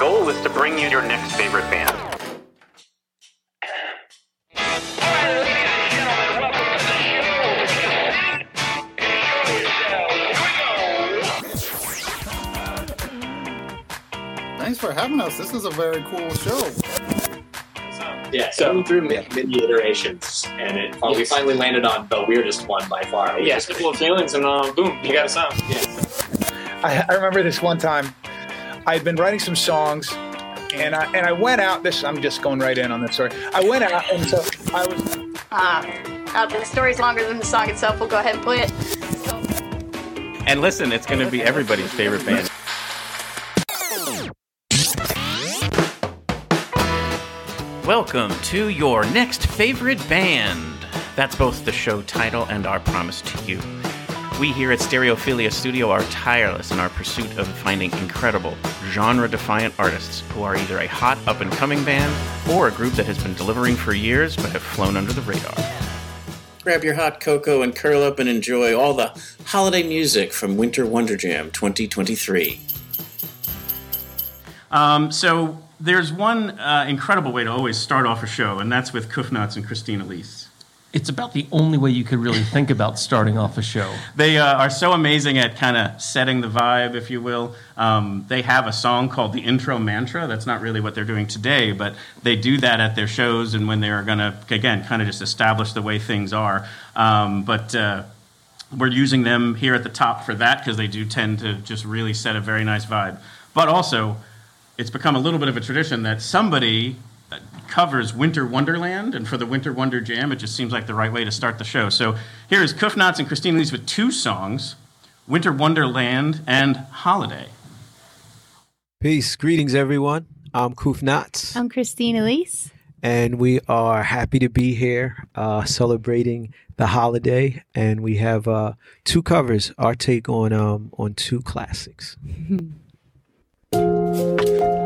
goal is to bring you your next favorite band. Thanks for having us. This is a very cool show. Yeah, so through many, many iterations, and it we finally landed on the weirdest one by far. which Yeah, is- simple feelings, and uh, boom, you got a sound. I, I remember this one time. I had been writing some songs, and I and I went out. This I'm just going right in on this story. I went out, and so I was. Uh, uh, the story's longer than the song itself. We'll go ahead and play it. And listen, it's going to be everybody's favorite band. Welcome to your next favorite band. That's both the show title and our promise to you. We here at Stereophilia Studio are tireless in our pursuit of finding incredible, genre defiant artists who are either a hot up and coming band or a group that has been delivering for years but have flown under the radar. Grab your hot cocoa and curl up and enjoy all the holiday music from Winter Wonder Jam 2023. Um, so there's one uh, incredible way to always start off a show, and that's with Kuf Knotz and Christina Elise. It's about the only way you could really think about starting off a show. They uh, are so amazing at kind of setting the vibe, if you will. Um, they have a song called the Intro Mantra. That's not really what they're doing today, but they do that at their shows and when they are going to, again, kind of just establish the way things are. Um, but uh, we're using them here at the top for that because they do tend to just really set a very nice vibe. But also, it's become a little bit of a tradition that somebody covers Winter Wonderland, and for the Winter Wonder Jam, it just seems like the right way to start the show. So here is Kuf Knotz and Christine Elise with two songs Winter Wonderland and Holiday. Peace. Greetings, everyone. I'm Kuf Knotz, I'm Christine Elise. and we are happy to be here uh, celebrating the holiday. And we have uh, two covers, our take on um, on two classics.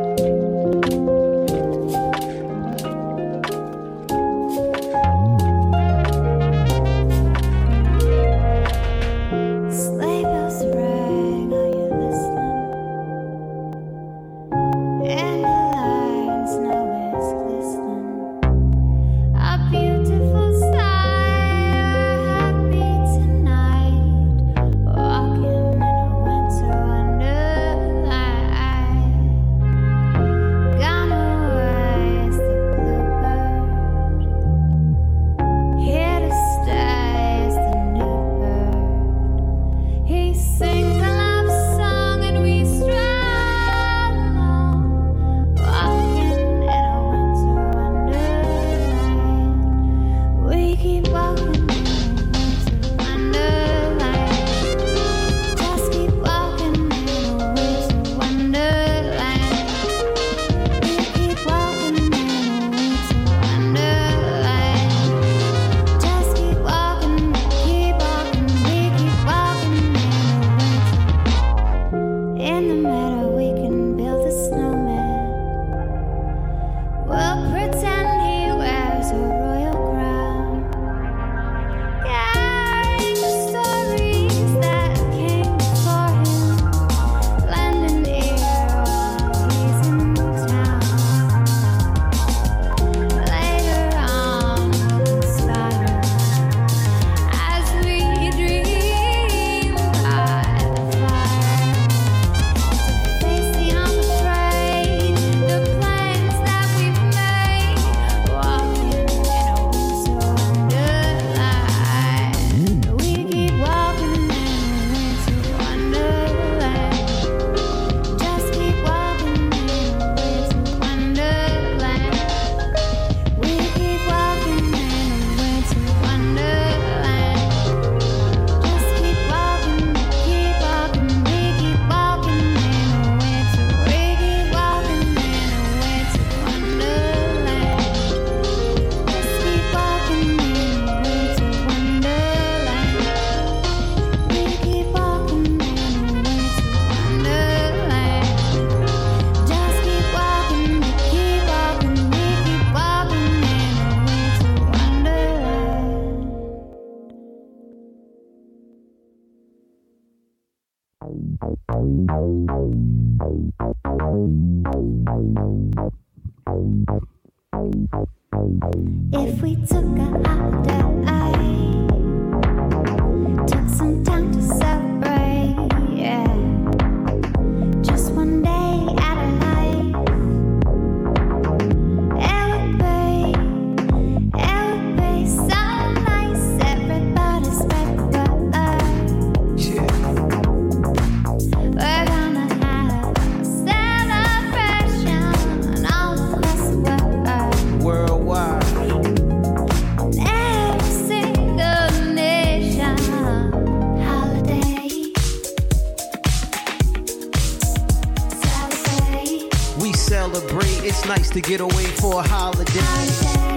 celebrate. It's nice to get away for a holiday.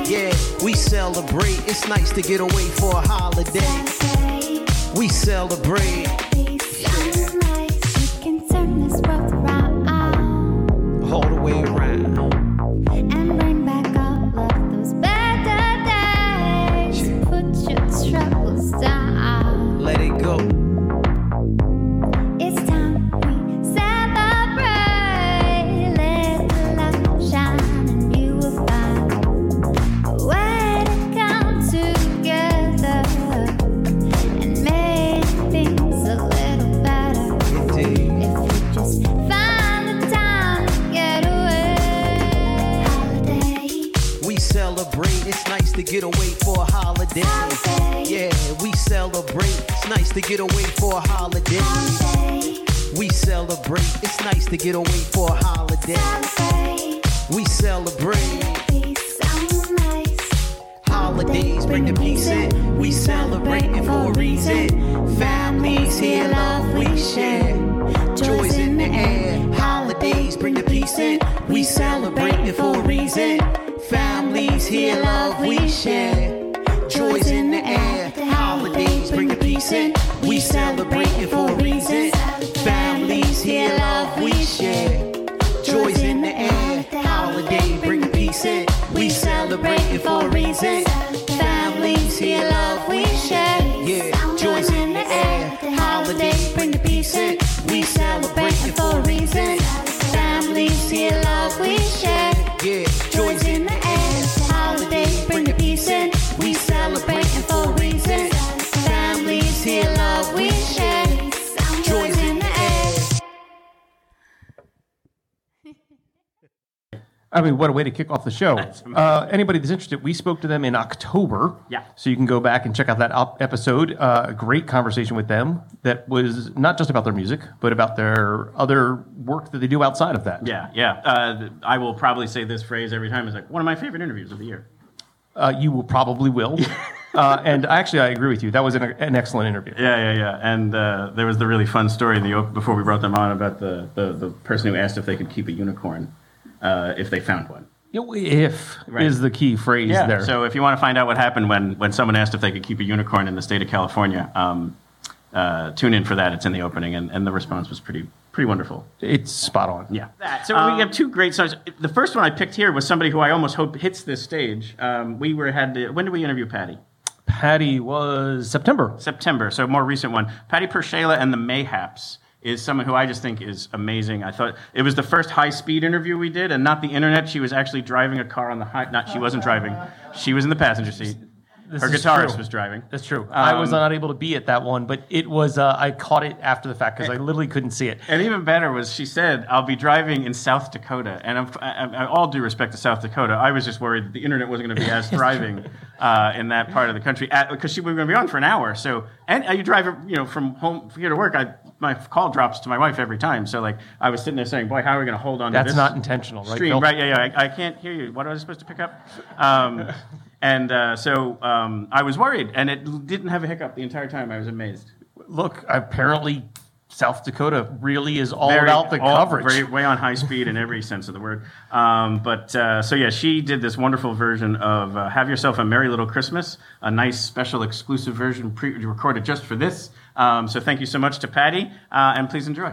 Yeah, we celebrate. It's nice to get away for a holiday. We celebrate Holiday. Yeah, we celebrate. It's nice to get away for a holiday. We celebrate. It's nice to get away for a holiday. We celebrate. Holidays bring the peace in. We celebrating for a reason. Families here, love we share. Joys in the air. Holidays bring the peace in. We celebrating for a reason. Families here, love we share. Joys in the air. Holidays bring the peace in. We celebrating for a reason. Families here, love we share. Joys in the air. Holiday bring the peace in. We celebrating for a reason. Families here, love we share. I mean, what a way to kick off the show. Uh, anybody that's interested, we spoke to them in October. Yeah. So you can go back and check out that op- episode. Uh, a great conversation with them that was not just about their music, but about their other work that they do outside of that. Yeah, yeah. Uh, I will probably say this phrase every time. It's like one of my favorite interviews of the year. Uh, you will probably will. uh, and actually, I agree with you. That was an, an excellent interview. Yeah, yeah, yeah. And uh, there was the really fun story in the op- before we brought them on about the, the, the person who asked if they could keep a unicorn uh, if they found one. If Right. is the key phrase there. So if you want to find out what happened when, when someone asked if they could keep a unicorn in the state of California, um, uh, tune in for that. It's in the opening, and, and the response was pretty pretty wonderful. it's spot on. Yeah. So we have two great songs. The first one I picked here was somebody who I almost hope hits this stage. Um, we were had to, when did we interview Patty? Patty was September. September, so more recent one. Patty PerShayla and the Mayhaps is someone who I just think is amazing. I thought it was the first high speed interview we did, and not the internet. She was actually driving a car on the high. Not she wasn't driving. She was in the passenger seat. This Her guitarist true. was driving. That's true. I was Um, not able to be at that one, but it was. Uh, I caught it after the fact because I literally couldn't see it. And even better was she said, "I'll be driving in South Dakota." And I'm, I, I, all due respect to South Dakota, I was just worried that the internet wasn't going to be as thriving uh, in that part of the country because she was going to be on for an hour. So, and uh, you drive, you know, from home here to work. I my call drops to my wife every time. So, like, I was sitting there saying, "Boy, how are we going to hold on to That's this?" not intentional, right? stream, Bill? right? Yeah, yeah. I, I can't hear you. What was I supposed to pick up? Um, and uh, so um, I was worried, and it didn't have a hiccup the entire time. I was amazed. Look, apparently South Dakota really is all Very- about the all- coverage. very- way on high speed in every sense of the word. Um, but uh, so yeah, she did this wonderful version of uh, "Have Yourself a Merry Little Christmas," a nice special exclusive version pre- recorded just for this. Um, so thank you so much to Patty, uh, and please enjoy.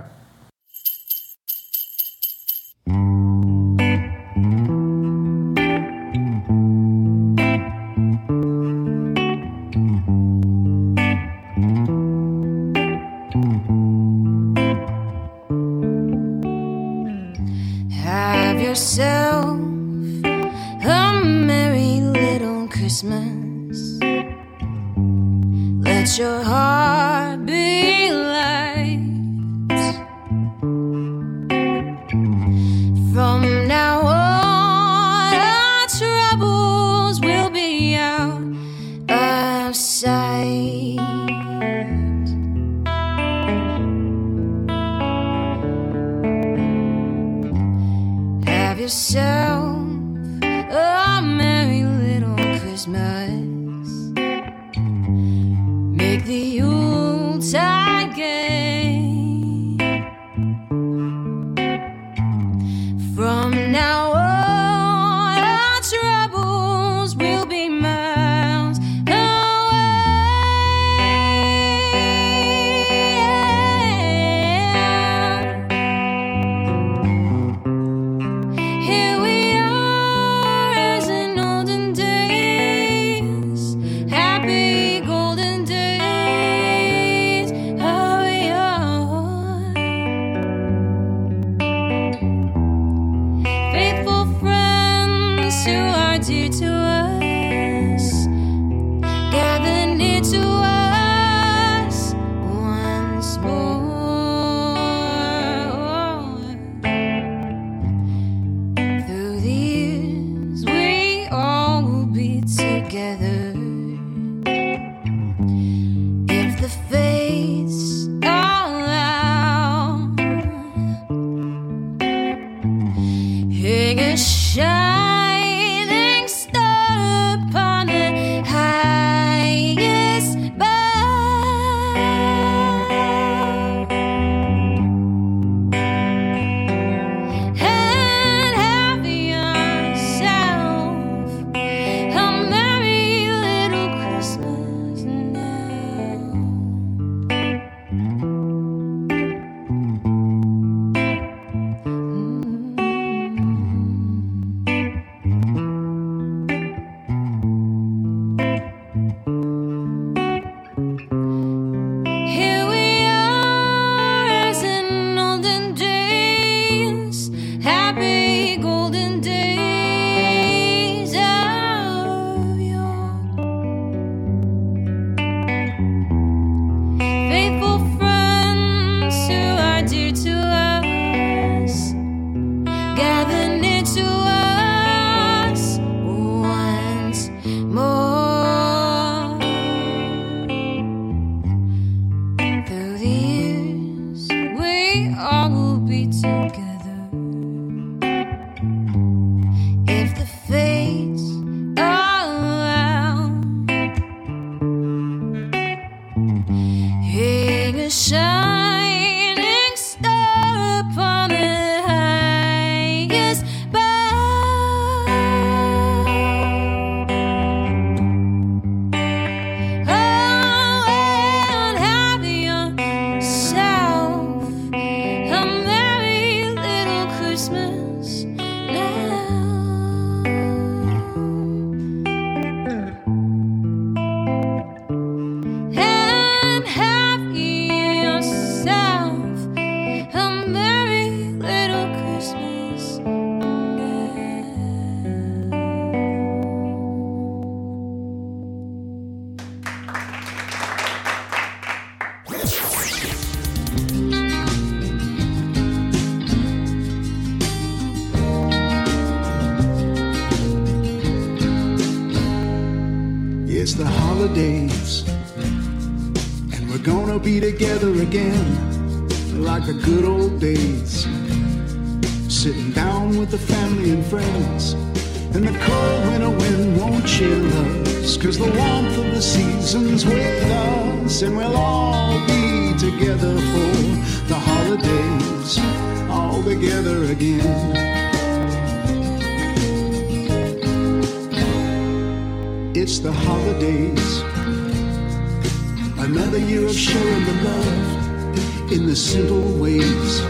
Another year of sharing the love in the simple ways.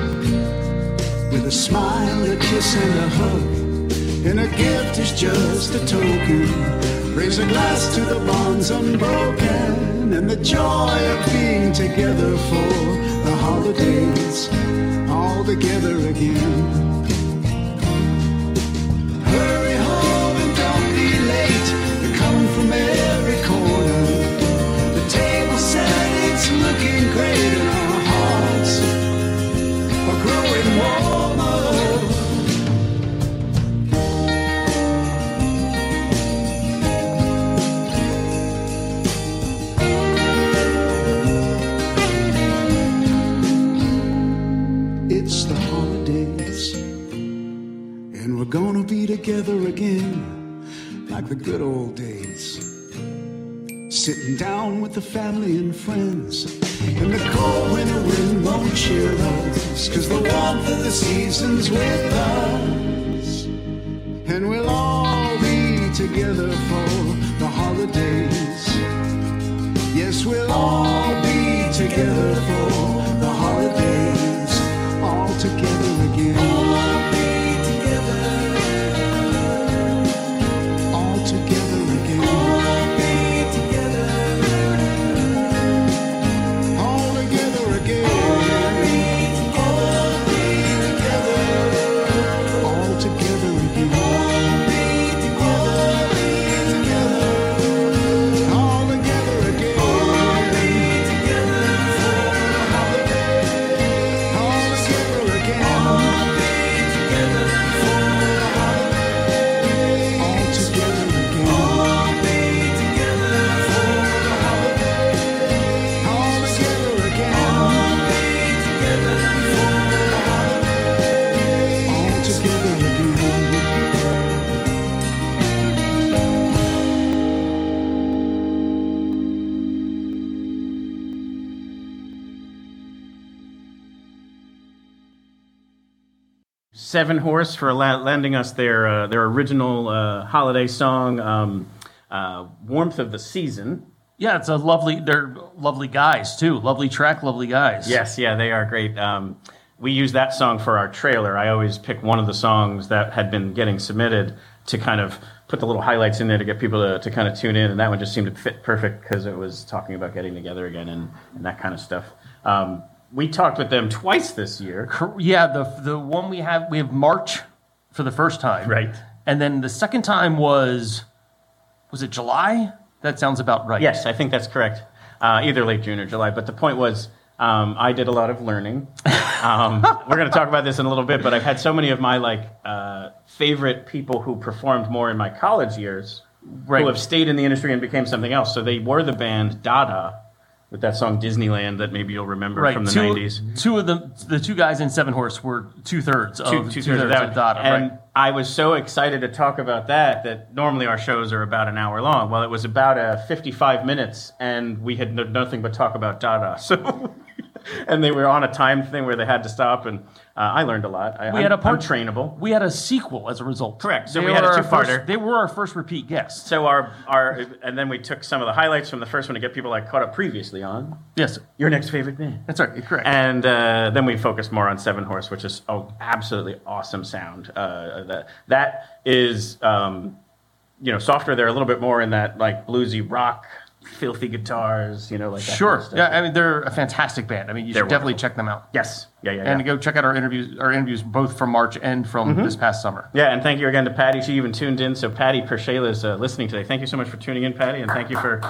With a smile, a kiss, and a hug. And a gift is just a token. Raise a glass to the bonds unbroken. And the joy of being together for the holidays. All together again. Like the good old days. Sitting down with the family and friends. And the cold winter wind won't chill us. Cause the warmth of the season's with us. And we'll all be together for the holidays. Yes, we'll all 7Horse for la- lending us their uh, their original uh, holiday song, um, uh, "Warmth of the Season." Yeah, it's a lovely. They're lovely guys too. Lovely track, lovely guys. Yes, yeah, they are great. Um, we use that song for our trailer. I always pick one of the songs that had been getting submitted to kind of put the little highlights in there to get people to, to kind of tune in, and that one just seemed to fit perfect because it was talking about getting together again and, and that kind of stuff. Um, we talked with them twice this year. Yeah, the the one we have we have March for the first time, Right. And then the second time was was it July? That sounds about right. Yes, I think that's correct. Uh, either late June or July. But the point was, um, I did a lot of learning. Um, we're going to talk about this in a little bit, but I've had so many of my like uh, favorite people who performed more in my college years Right. who have stayed in the industry and became something else. So they were the band Dada with that song Dizz Knee Land that maybe you'll remember Right. from the two, 90s. Two of the the two guys in 7Horse were two thirds of two, two two-thirds of that. Dada. and right. I was so excited to talk about that that normally our shows are about an hour long. Well, it was about uh, 55 minutes, and we had no, nothing but talk about Dada. So, and they were on a time thing where they had to stop, and uh, I learned a lot. I, We I'm, had a I'm trainable. We had a sequel as a result. Correct. So They we had a two-parter. They were our first repeat guests. So our our and then we took some of the highlights from the first one to get people like caught up previously on Yes, your next favorite band. that's right. Correct. And uh, then we focused more on 7Horse, which is oh, absolutely awesome sound. Uh, that that is, um, you know, software. They're a little bit more in that like bluesy rock, filthy guitars, you know, like that sure. Kind of yeah, I mean they're a fantastic band. I mean you They're should definitely check them out. Yes. Yeah. Yeah. And yeah. go check out our interviews. Our interviews both from March and from Mm-hmm. this past summer. Yeah, and thank you again to Patty. She even tuned in. So Patty PerShayla is uh, listening today. Thank you so much for tuning in, Patty, and thank you for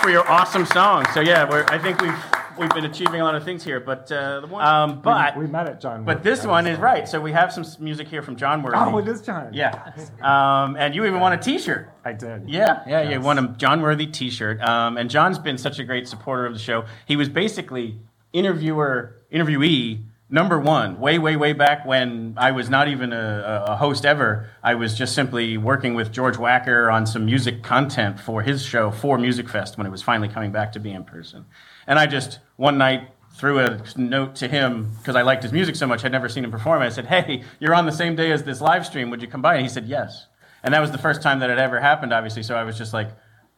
for your awesome song. So yeah, we're, I think we've we've been achieving a lot of things here. But uh, the one, um, but we met at John. but this one is right. So we have some music here from Jon Worthy. Oh, it is Jon. Yeah, um, and you even won a T-shirt. I did. Yeah, yeah, you won a Jon Worthy T-shirt. Um, and Jon's been such a great supporter of the show. He was basically interviewer, interviewee number one, way, way, way back when I was not even a, a host ever. I was just simply working with George Wacker on some music content for his show for Music Fest when it was finally coming back to be in person. And I just one night threw a note to him because I liked his music so much. I'd never seen him perform. I said, "Hey, you're on the same day as this live stream. Would you come by?" And he said, "Yes." And that was the first time that it ever happened, obviously. So I was just like,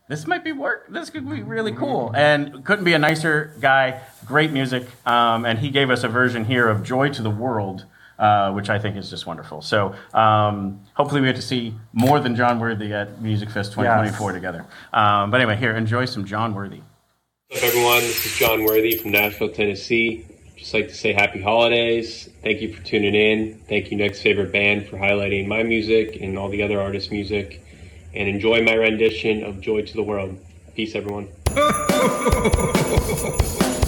this might be work. This could be really cool. And couldn't be a nicer guy. Great music. Um, and he gave us a version here of Joy to the World, uh, which I think is just wonderful. So um, hopefully we get to see more than Jon Worthy at Music Fest 2024 together. Um, but anyway, here, enjoy some Jon Worthy. What's up, everyone? This is Jon Worthy from Nashville, Tennessee. Just like to say happy holidays. Thank you for tuning in. Thank you, Next Favorite Band, for highlighting my music and all the other artists' music. And enjoy my rendition of Joy to the World. Peace, everyone.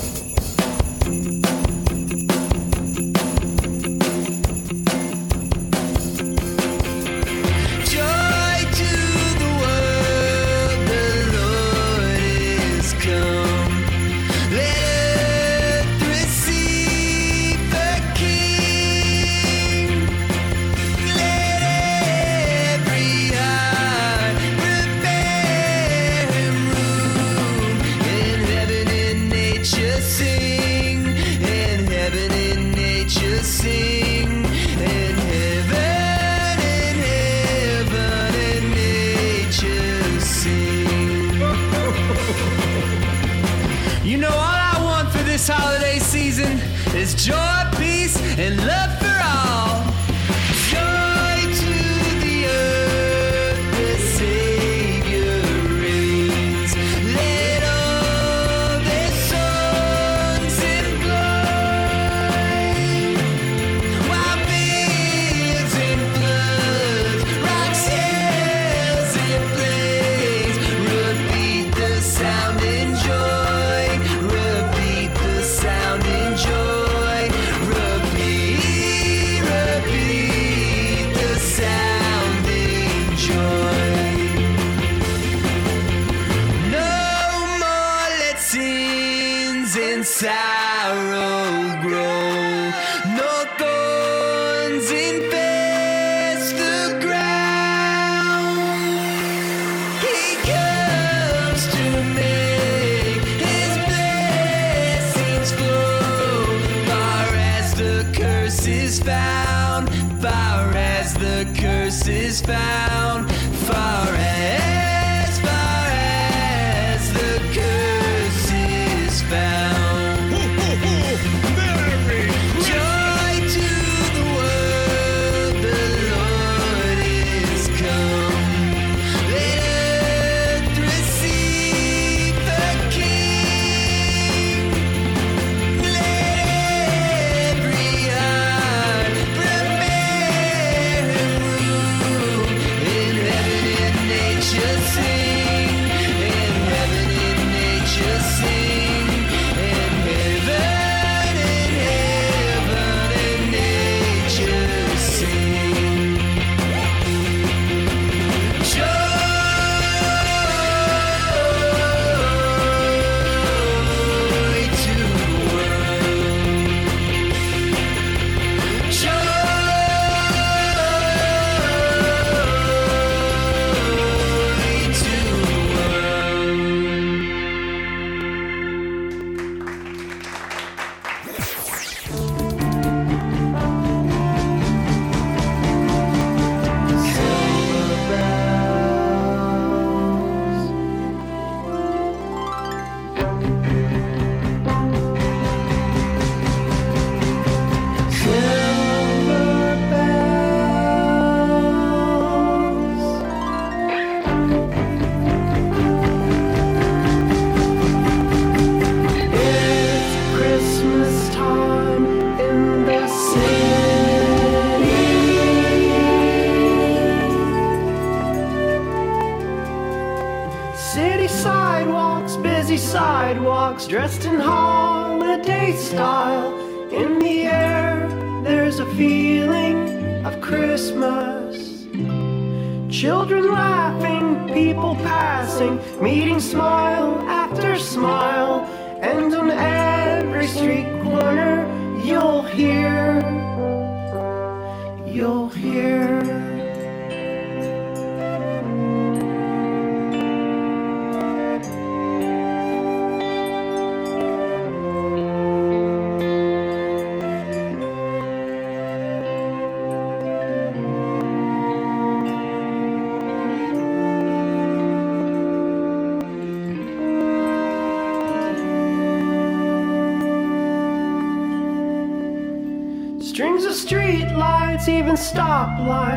small.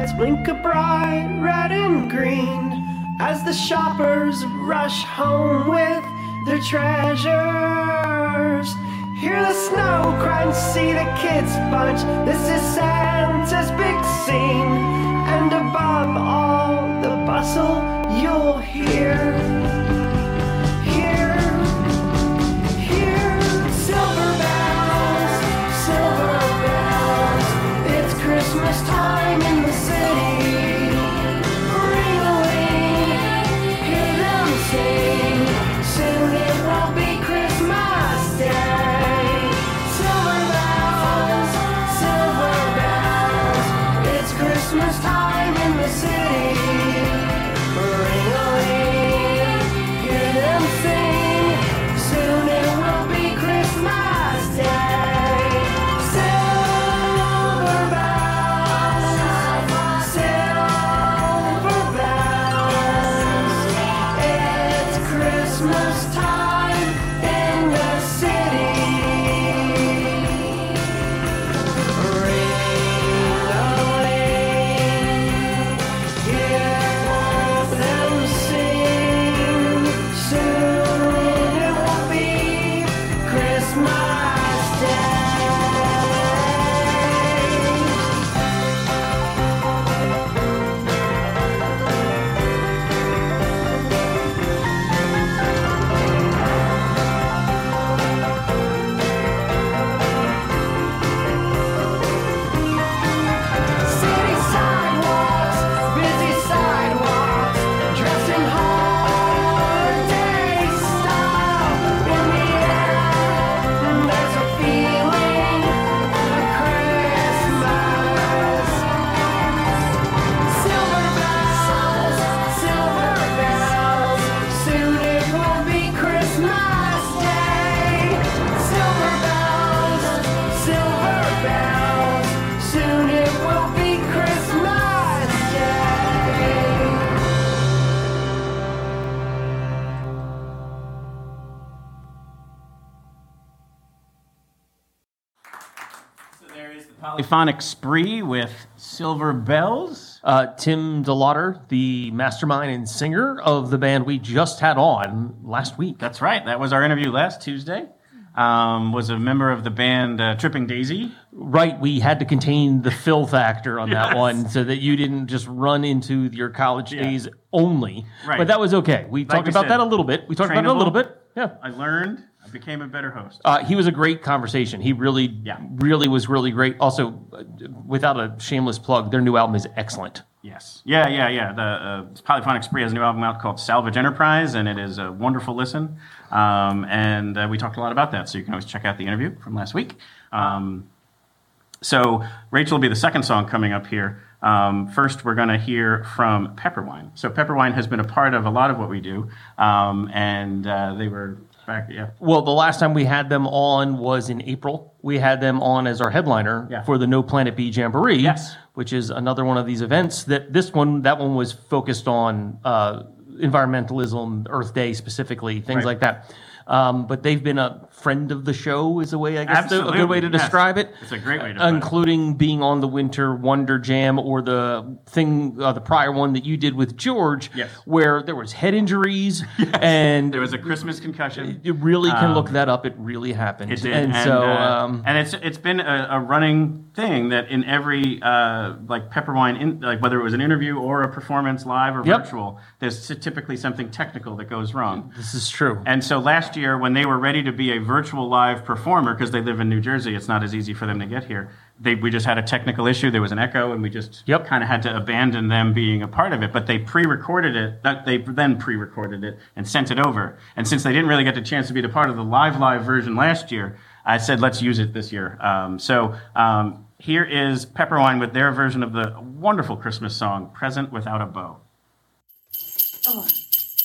lights blink a bright red and green as the shoppers rush home with their treasures. Hear the snow crunch, see the kids bunch. This is Santa's big scene, and above all the bustle, you'll hear. Polyphonic Spree with Silver Bells. Uh, Tim DeLaughter, the mastermind and singer of the band we just had on last week. That's right. That was our interview last Tuesday. Um, was a member of the band uh, Tripping Daisy. Right, we had to contain the filth factor on that one so that you didn't just run into your college days only. Right. But that was okay. We Like talked we about said, that a little bit. We talked about it a little bit. Yeah. I learned. I became a better host. Uh, he was a great conversation. He really, really was really great. Also, uh, without a shameless plug, their new album is excellent. Yes. Yeah, yeah, yeah. The uh, Polyphonic Spree has a new album out called Salvage Enterprise, and it is a wonderful listen. Um, and uh, we talked a lot about that, so you can always check out the interview from last week. Um, so Rachel will be the second song coming up here. Um, first, we're going to hear from Pepperwine. So Pepperwine has been a part of a lot of what we do, um, and uh, they were back. Yeah. Well, the last time we had them on was in April. We had them on as our headliner Yeah. for the No Planet B Jamboree, Yes. which is another one of these events. That this one, that one was focused on uh, environmentalism, Earth Day specifically, things Right. like that. Um, but they've been a friend of the show, is a way I guess the- a good way to Absolutely, yes. describe it. It's a great way to including being on the Winter Wonder Jam or the thing, uh, the prior one that you did with George, Yes. where there was head injuries and There was a Christmas concussion. you really can Um, look that up. It really happened. It did, And, so, uh, um, and it's it's been a, a running thing that in every uh, like Pepperwine, in, like whether it was an interview or a performance live or Yep. virtual, there's typically something technical that goes wrong. this is true. And so last year, when they were ready to be a virtual live performer, because they live in New Jersey, it's not as easy for them to get here. They, we just had a technical issue. There was an echo, and we just yep. kind of had to abandon them being a part of it. But they pre-recorded it. That they then pre-recorded it and sent it over. And since they didn't really get the chance to be a part of the live live version last year, I said let's use it this year. Um, so um, here is Pepperwine with their version of the wonderful Christmas song "Present Without a Bow." One,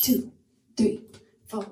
two, three, four.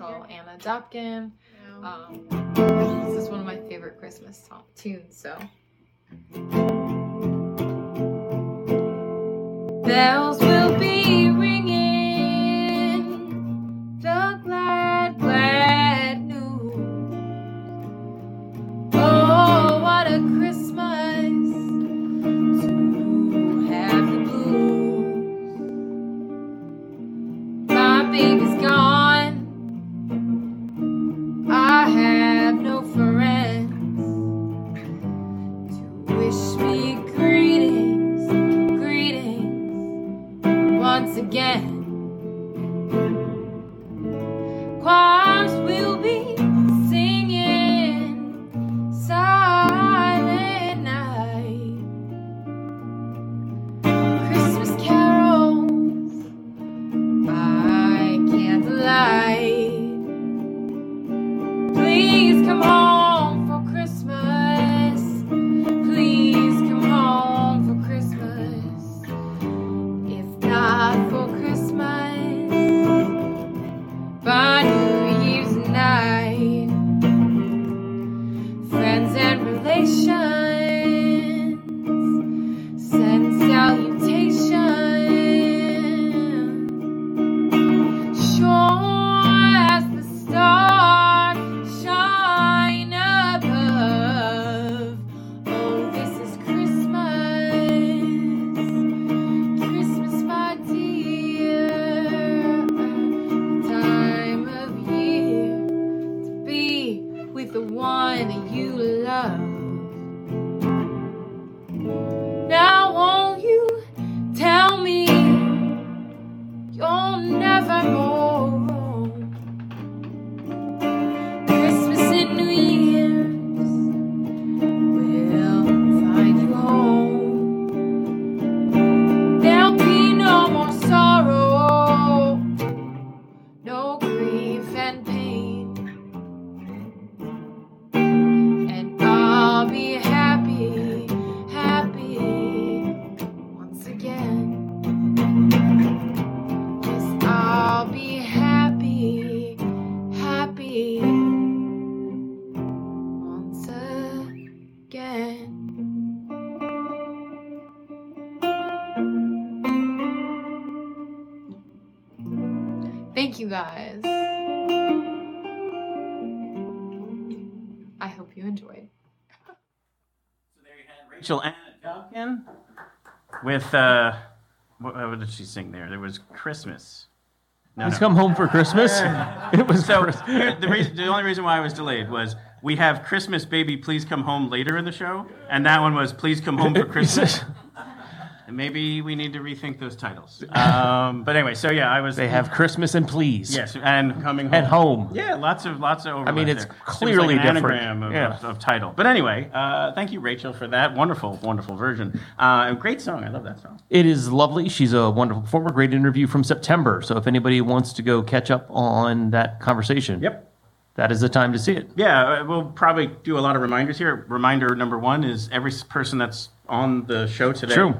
This, but we were all Ana Dobken. Um, this is one of my favorite Christmas song, tunes, so. Bells will be again. Guys. I hope you enjoyed. So there you had Rachel Ana Dobken with uh, what, what did she sing there? There was Christmas. Please come home for Christmas. it was so. Christ- here- the, reason, the only reason why I was delayed was we have Christmas, baby, please come home later in the show, and that one was please come home for Christmas. maybe we need to rethink those titles. Um, but anyway, so yeah, I was. They have Christmas and please. Yes, and coming home. And home. Yeah, lots of lots of. I mean, it's there. clearly like an different. anagram of, Yeah. of, of title. But anyway, uh, thank you, Rachel, for that wonderful, wonderful version. Uh, great song. I love that song. It is lovely. She's a wonderful performer. Great interview from September. So if anybody wants to go catch up on that conversation, yep, that is the time to see it. Yeah, uh, we'll probably do a lot of reminders here. Reminder number one is every person that's on the show today True.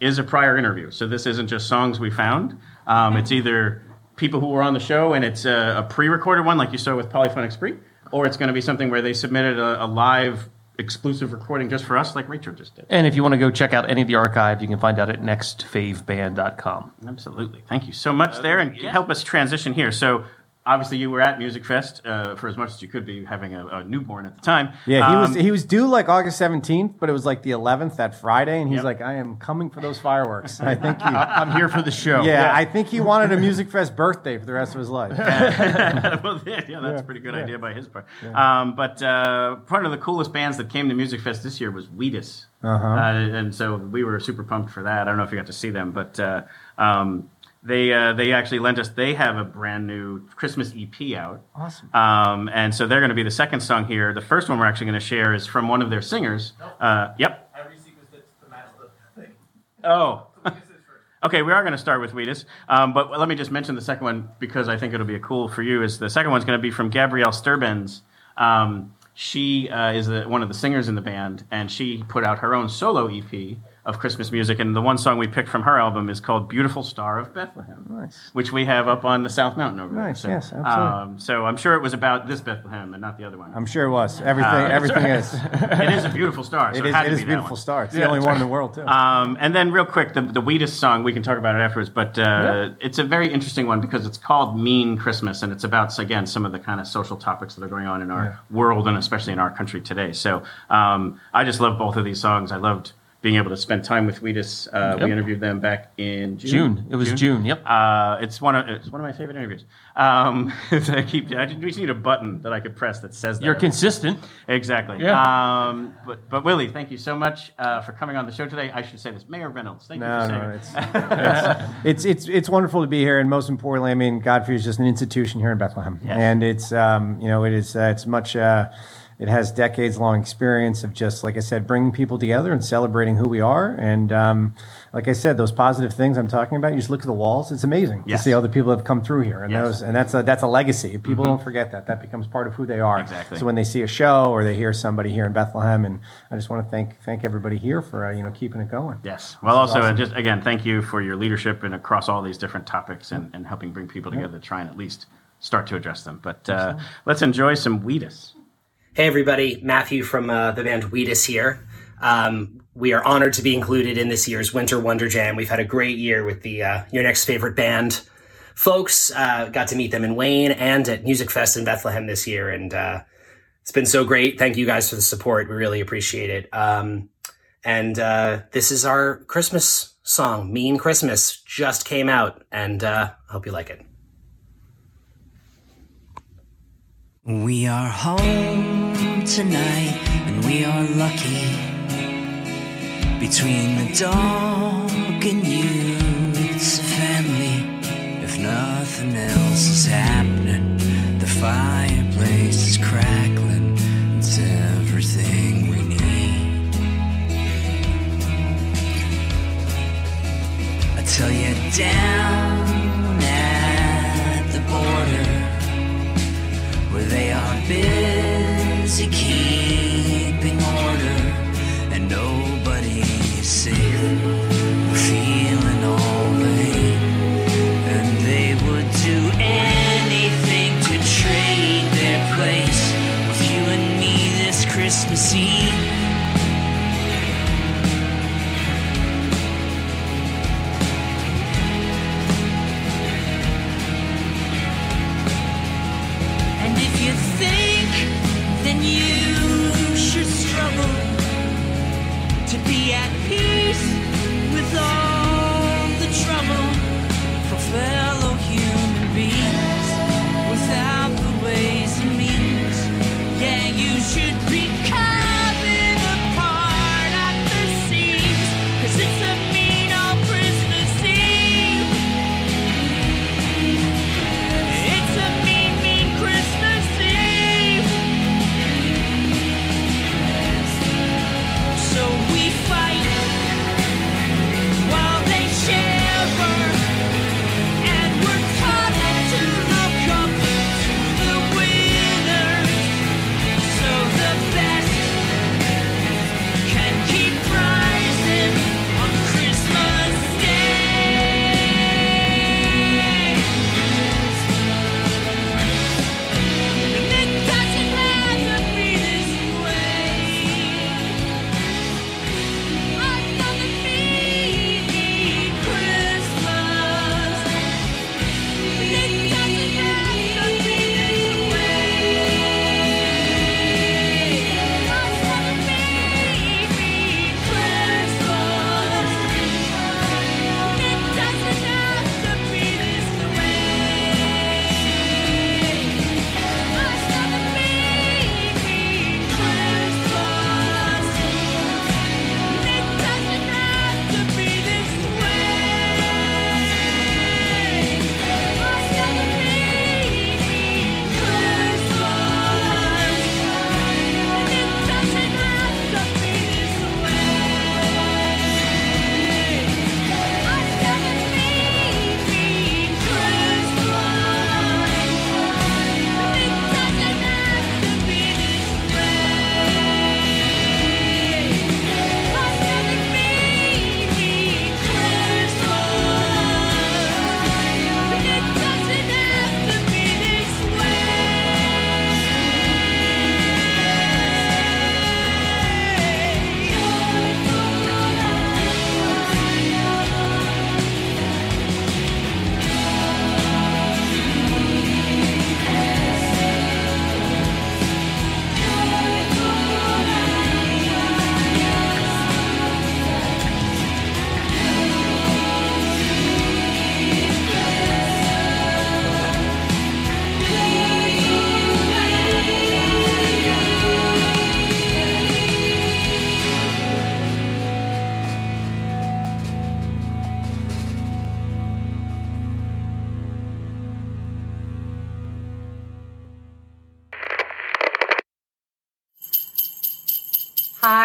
Is a prior interview. So this isn't just songs we found. Um, it's either people who were on the show and it's a, a pre-recorded one, like you saw with Polyphonic Spree, or it's going to be something where they submitted a, a live exclusive recording just for us, like Rachel just did. And if you want to go check out any of the archive, you can find out at nextfaveband.com. Absolutely. Thank you so much there, and help us transition here. So. Obviously, you were at Musikfest uh, for as much as you could be, having a, a newborn at the time. Yeah, he was Um, he was due like August seventeenth, but it was like the eleventh that Friday, and he's Yep. like, "I am coming for those fireworks." I think he, I'm here for the show. Yeah, Yeah. I think he wanted a Music Fest birthday for the rest of his life. well, yeah, yeah, that's a pretty good idea by his part. Um, but uh, part of the coolest bands that came to Musikfest this year was Wheatus. Uh-huh. Uh, and so we were super pumped for that. I don't know if you got to see them, but uh, um, they uh, they actually lent us. They have a brand new Christmas EP out. Awesome. Um, and so they're going to be the second song here. The first one we're actually going to share is from one of their singers. Uh, yep. Oh. okay, we are going to start with Wheatus, um, but let me just mention the second one because I think it'll be cool for you. Is the second one's going to be from Gabrielle Sterbenz. Um, she uh, is the, one of the singers in the band, and she put out her own solo EP of Christmas music. And the one song we picked from her album is called "Beautiful Star of Bethlehem," Nice. which we have up on the South Mountain over Nice, there. yes, absolutely. Um, so I'm sure it was about this Bethlehem and not the other one. I'm sure it was. Everything, Uh, everything it's- is. it is a beautiful star. So It it, is- it to is be a beautiful star. It's the only one in the world, too. Um, and then, real quick, the the song. We can talk about it afterwards, but uh, it's a very interesting one because it's called "Mean Christmas" and it's about again some of the kind of social topics that are going on in our Yeah. world and especially in our country today. So um, I just love both of these songs. I loved being able to spend time with Wheatus. Uh, Yep. We interviewed them back in June. June. It was June, yep. Uh, it's one of it's one of my favorite interviews. Um, I keep I just need a button that I could press that says that. You're consistent. Exactly. Yeah. Um, but but Willie, thank you so much uh, for coming on the show today. I should say this, Mayor Reynolds. Thank you No, for no, saying it's, it. it's it's it's wonderful to be here, and most importantly, I mean, Godfrey is just an institution here in Bethlehem, Yes. and it's um, you know it is uh, it's much. It has decades long experience of just like I said, bringing people together and celebrating who we are. And um, like I said, those positive things I'm talking about. You just look at the walls; it's amazing Yes. to see all the people that have come through here, and Yes. those and that's a that's a legacy. People Mhm. don't forget that. That becomes part of who they are. Exactly. So when they see a show or they hear somebody here in Bethlehem, and I just want to thank thank everybody here for uh, you know keeping it going. Yes. Well, also, awesome. just again, thank you for your leadership and across all these different topics and, and helping bring people together to try and at least start to address them. But uh, let's enjoy some Wheatus. Hey, everybody. Matthew from uh, the band Wheatus here. Um, we are honored to be included in this year's Winter Wonder Jam. We've had a great year with the uh, Your Next Favorite Band folks. Uh, got to meet them in Wayne and at Musikfest in Bethlehem this year. And uh, it's been so great. Thank you guys for the support. We really appreciate it. Um, and uh, this is our Christmas song, Mean Christmas, just came out. And uh, I hope you like it. We are home tonight and we are lucky. Between the dog and you, it's a family. If nothing else is happening, the fireplace is crackling. It's everything we need. I tell you, down they are busy keeping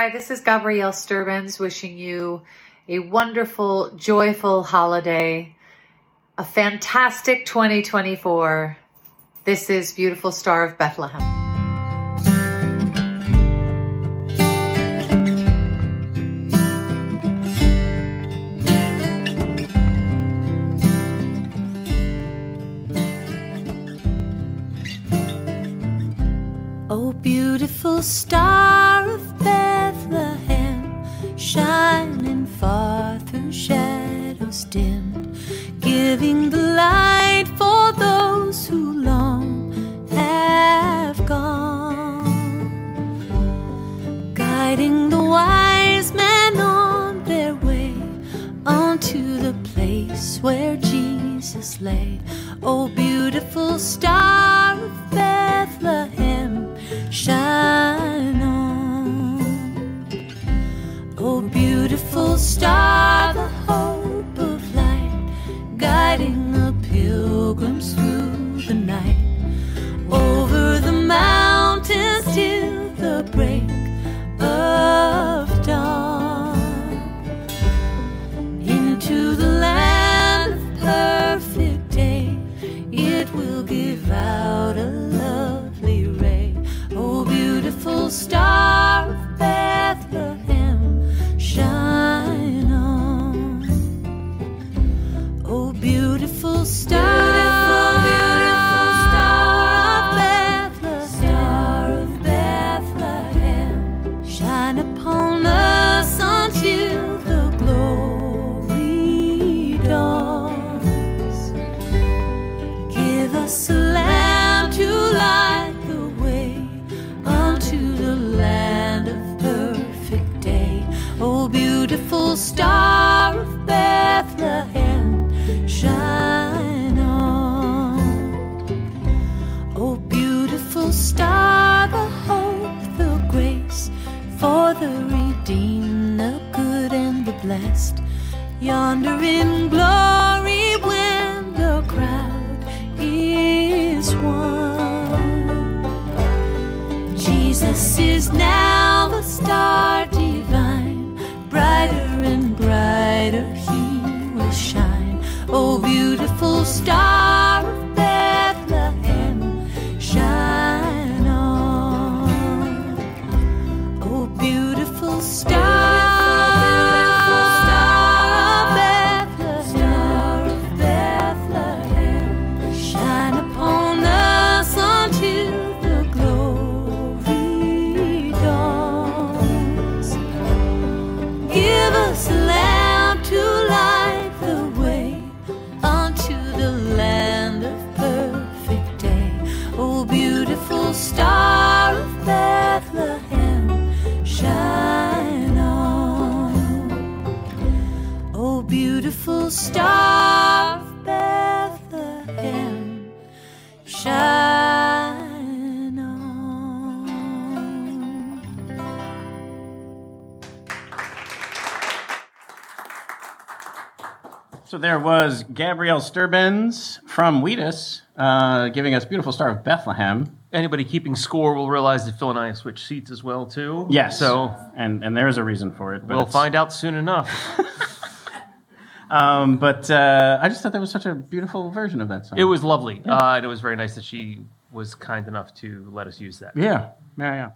Hi, this is Gabrielle Sterbenz wishing you a wonderful, joyful holiday, a fantastic 2024. This is Beautiful Star of Bethlehem. Giving the light for those who long have gone, guiding the wise men on their way onto the place where Jesus lay. Oh, beautiful star So there was Gabrielle Sterbenz from Wheatus uh, giving us Beautiful Star of Bethlehem. Anybody keeping score will realize that Phil and I switched seats as well too. Yes. So and and there is a reason for it. But we'll it's- find out soon enough. Um, but uh, I just thought that was such a beautiful version of that song. It was lovely, uh, and it was very nice that she was kind enough to let us use that. Yeah, yeah, yeah.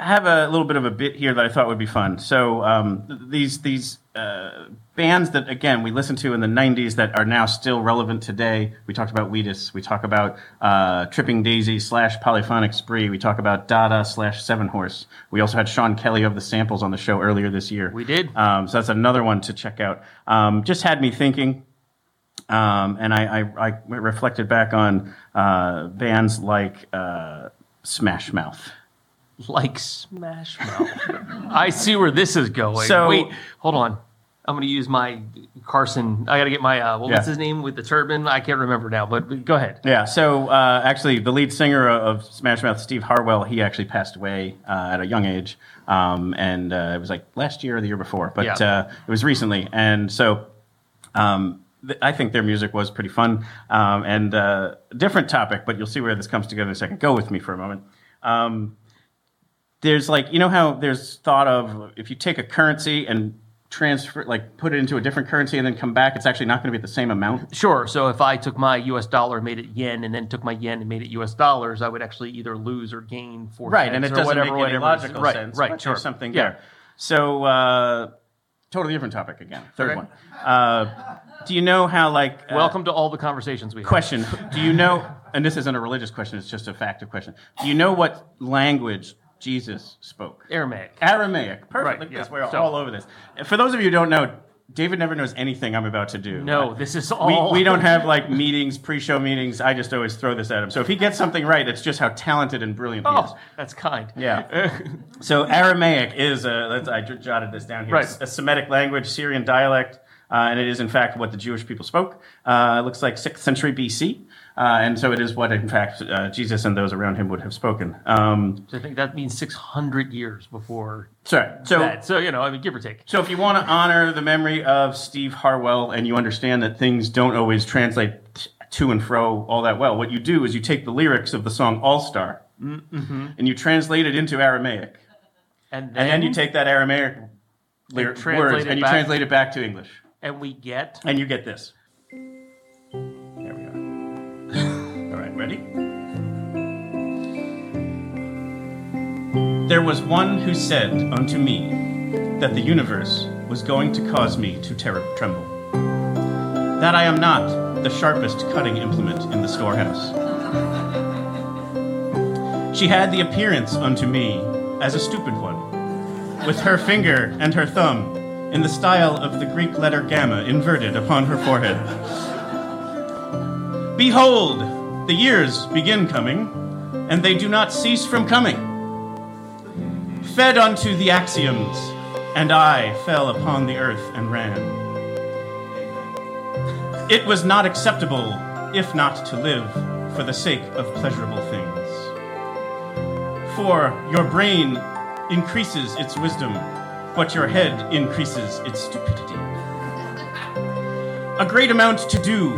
I have a little bit of a bit here that I thought would be fun. So um, these these uh, bands that again we listened to in the '90s that are now still relevant today. We talked about Wheatus. We talk about uh, Tripping Daisy slash Polyphonic Spree. We talk about Dada slash 7Horse. We also had Sean Kelly of the Samples on the show earlier this year. We did. Um, so that's another one to check out. Um, just had me thinking. Um, and I, I, I reflected back on uh, bands like uh, Smash Mouth. Like Smash Mouth. I see where this is going. So- wait, hold on. I'm going to use my Carson. I got to get my uh, what, what's Yeah. his name with the turban? I can't remember now, but go ahead. Yeah, so uh, actually, the lead singer of Smash Mouth, Steve Harwell, he actually passed away uh, at a young age, um, and uh, it was like last year or the year before, but Yeah. uh, it was recently, and so um, I think their music was pretty fun um, and uh, different topic, but you'll see where this comes together in a second. Go with me for a moment. Um, there's like you know how there's thought of if you take a currency and transfer like put it into a different currency and then come back, it's actually not going to be the same amount. Sure. So if I took my U.S. dollar, and made it yen, and then took my yen and made it U.S. dollars, I would actually either lose or gain four right, and it doesn't whatever, make any logical right, sense. Right, sure. Something Yeah. there. So, uh, totally different topic again. Third Okay. one. Uh, do you know how like uh, Welcome to all the conversations we have. question? Do you know? And this isn't a religious question; it's just a factive question. Do you know what language Jesus spoke? Aramaic. Aramaic. Perfect. Right, Look at yeah. this. We're So- all over this. For those of you who don't know, David never knows anything I'm about to do. No, this is we- all- We, don't have like meetings, pre-show meetings. I just always throw this at him. So if he gets something right, it's just how talented and brilliant he is. Oh, that's kind. Yeah. so Aramaic is a, let's, I j- jotted this down here. Right. A Semitic language, Syrian dialect, uh, and it is in fact what the Jewish people spoke. Uh, it looks like sixth century BC, uh, and so it is what in fact uh, Jesus and those around him would have spoken. Um, So I think that means 600 years before. Sorry. So, that. so you know, I mean, give or take. so if you want to honor the memory of Steve Harwell and you understand that things don't always translate to and fro all that well, what you do is you take the lyrics of the song All Star Mm-hmm. and you translate it into Aramaic. And And then you take that Aramaic lyric translate words and you back- translate it back to English. And we get. And you get this. There was one who said unto me that the universe was going to cause me to ter- tremble. That I am not the sharpest cutting implement in the storehouse. She had the appearance unto me as a stupid one, with her finger and her thumb in the style of the Greek letter gamma inverted upon her forehead. Behold, the years begin coming, and they do not cease from coming. Fed unto the axioms, and I fell upon the earth and ran. It was not acceptable, if not to live, for the sake of pleasurable things. For your brain increases its wisdom, but your head increases its stupidity. A great amount to do,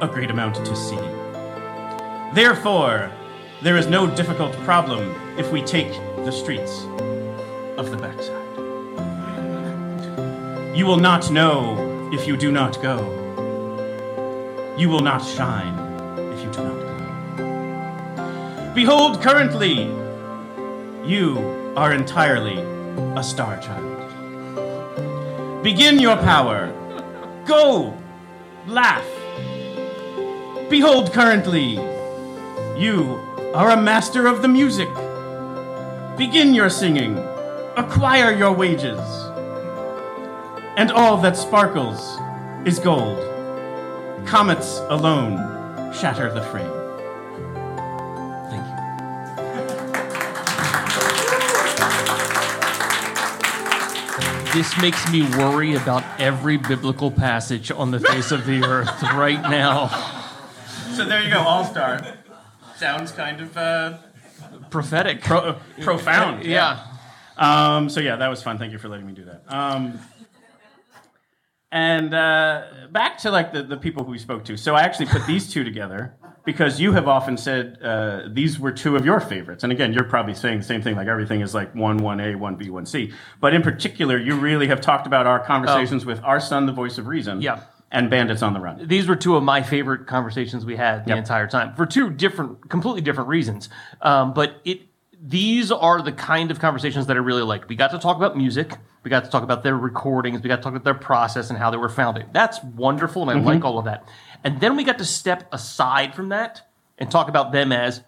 a great amount to see. Therefore, there is no difficult problem if we take the streets of the backside. You will not know if you do not go. You will not shine if you do not go. Behold, currently, you are entirely a star child. Begin your power. Go. Laugh. Behold, currently, you are a master of the music. Begin your singing. Acquire your wages. And all that sparkles is gold. Comets alone shatter the frame. Thank you. This makes me worry about every biblical passage on the face of the earth right now. So there you go, All Star. Sounds kind of uh, Prophetic. pro- profound. Yeah. Um, so yeah, that was fun. Thank you for letting me do that. Um, and uh, back to like the, the people who we spoke to. So I actually put these two together because you have often said uh, these were two of your favorites. And again, you're probably saying the same thing. Like everything is like one, one A, one B, one C. But in particular, you really have talked about our conversations with R-Son, the voice of reason. Oh. Yeah. And Bandits on the Run. These were two of my favorite conversations we had the Yep. entire time for two different, completely different reasons. Um, but it, these are the kind of conversations that I really like. We got to talk about music. We got to talk about their recordings. We got to talk about their process and how they were founded. That's wonderful, and I Mhm. like all of that. And then we got to step aside from that and talk about them as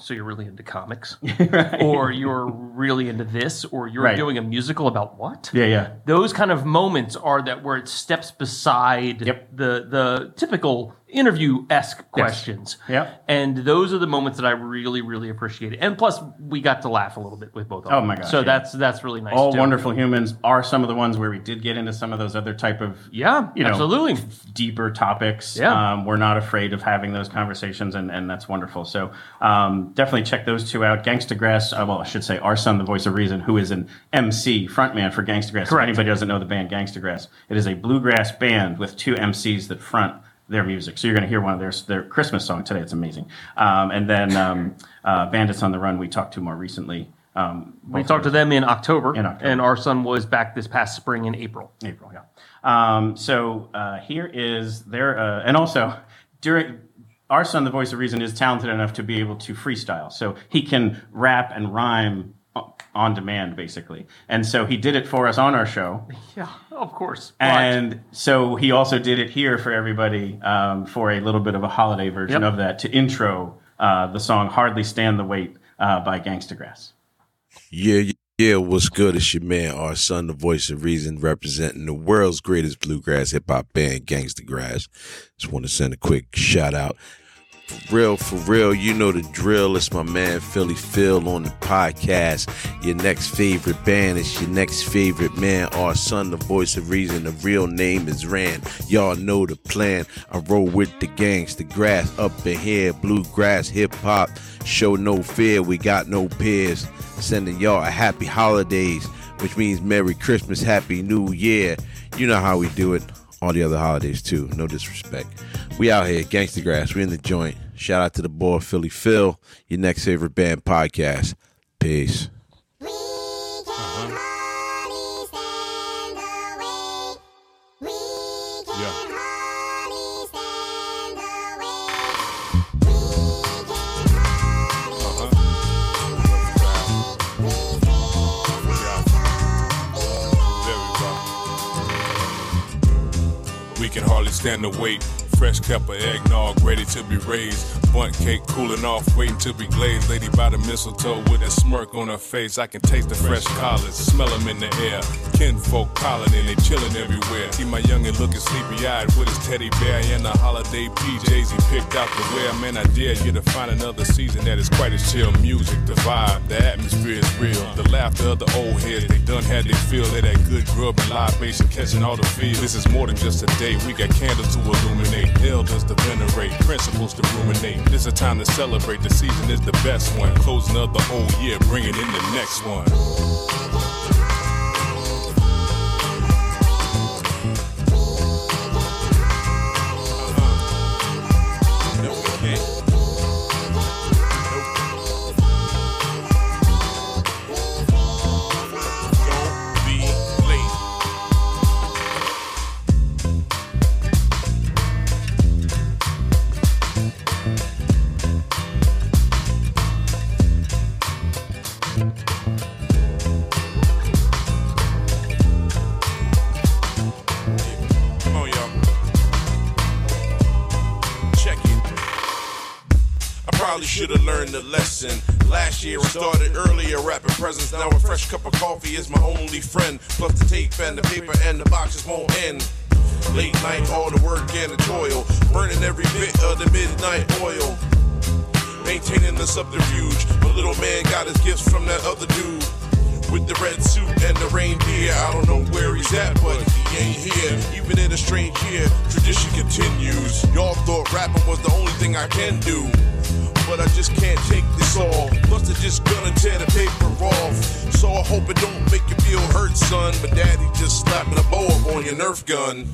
so you're really into comics, or you're really into this, or you're Right. doing a musical about what? Yeah, yeah. Those kind of moments are that where it steps beside the the typical interview esque questions. Yeah. And those are the moments that I really, really appreciated. And plus, we got to laugh a little bit with both of Oh my gosh, So yeah. that's that's really nice. All too. wonderful humans are some of the ones where we did get into some of those other type of Yeah, you know absolutely. deeper topics. Yeah. um, we're not afraid of having those conversations, and, and that's wonderful. So um, definitely check those two out. Gangstagrass, uh, well, I should say R-Son, the voice of reason, who is an MC frontman for Gangstagrass. If anybody doesn't know the band Gangstagrass, it is a bluegrass band with two MCs that front their music. So you're going to hear one of their their Christmas song today. It's amazing. Um, and then um, uh, Bandits on the Run, we talked to more recently. Um, We talked to them in October, In October. and R-Son was back this past spring in April. April, yeah. Um, so uh, here is there, uh, and also during R-Son, the voice of reason, is talented enough to be able to freestyle. So he can rap and rhyme on demand, basically. And so he did it for us on our show. Yeah, of course. And so he also did it here for everybody um, for a little bit of a holiday version Yep. of that to intro uh, the song "Hardly Stand the Wait" uh, by Gangstagrass. Yeah, yeah, yeah. What's good? It's your man, R-Son, the voice of reason, representing the world's greatest bluegrass hip hop band, Gangstagrass. Just want to send a quick shout out. For real, for real, you know the drill. It's my man Philly Phil on the podcast. Your next favorite band is your next favorite man, R-Son, the voice of reason. The real name is Rand. Y'all know the plan. I roll with the gangs, the grass up in here, bluegrass, hip hop. Show no fear, we got no peers. Sending y'all a happy holidays, which means Merry Christmas, Happy New Year. You know how we do it. All the other holidays too. No disrespect. We out here, Gangstagrass. We in the joint. Shout out to the boy Philly Phil. Your next favorite band podcast. Peace. We uh-huh. can hardly stand the wait. Fresh cup of eggnog ready to be raised. Bundt cake cooling off, waiting to be glazed. Lady by the mistletoe with a smirk on her face. I can taste the fresh collard, smell them in the air. Kinfolk calling and they chilling everywhere. See my youngin' looking sleepy eyed with his teddy bear and the holiday PJs he picked out to wear. Man, I dare you to find another season that is quite as chill. Music, the vibe, the atmosphere is real. The laughter of the old heads, they done had they feel of that good grub and libation catching all the feels. This is more than just a day. We got candles to illuminate, elders to venerate, principles to ruminate. This is a time to celebrate. The season is the best one. Closing of the whole year, bringing in the next one. The lesson. Last year I started earlier, rapping presents. Now a fresh cup of coffee is my only friend. Plus the tape and the paper and the boxes won't end. Late night, all the work and the toil. Burning every bit of the midnight oil. Maintaining the subterfuge. My little man got his gifts from that other dude. With the red suit and the reindeer. I don't know where he's at, but he ain't here. Even in a strange year, tradition continues. Y'all thought rapping was the only thing I can do. But I just can't take this all. Plus, they're just gonna tear the paper off. So I hope it don't make you feel hurt, son. But daddy just slapping a bow on your Nerf gun.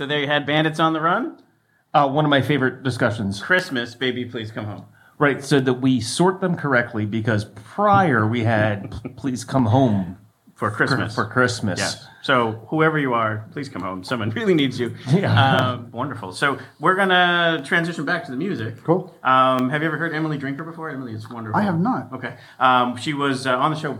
So there you had Bandits on the Run. Uh, one of my favorite discussions. Christmas, baby, please come home. Right, so that we sort them correctly because prior we had Please Come Home for Christmas. For Christmas. Yes. So whoever you are, please come home. Someone really needs you. Yeah. Um, wonderful. So we're gonna transition back to the music. Cool. Um, have you ever heard Emily Drinker before? Emily is wonderful. I have not. Okay. Um, she was uh, on the show.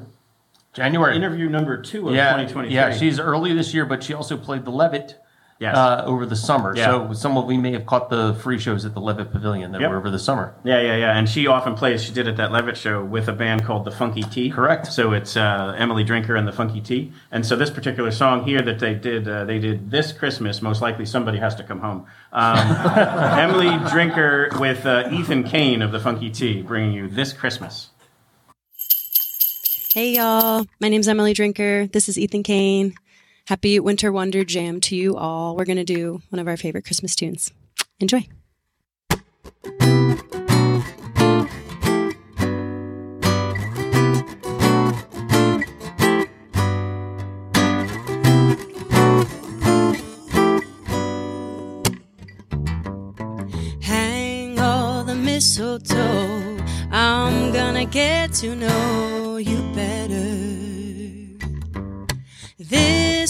January. Interview number two of yeah, 2023. Yeah, she's early this year, but she also played the Levitt Yes. uh, over the summer. Yeah. So some of we may have caught the free shows at the Levitt Pavilion that Yep. were over the summer. Yeah, yeah, yeah. And she often plays. She did at that Levitt show with a band called the Funky Tea. Correct. So it's uh, Emily Drinker and the Funky Tea. And so this particular song here that they did, uh, they did this Christmas. Most likely, somebody has to come home. Um, Emily Drinker with uh, Ethan Cain of the Funky Tea, bringing you this Christmas. Hey y'all, my name's Emily Drinker. This is Ethan Cain. Happy Winter Wonder Jam to you all. We're going to do one of our favorite Christmas tunes. Enjoy. Hang all the mistletoe. I'm gonna get to know you better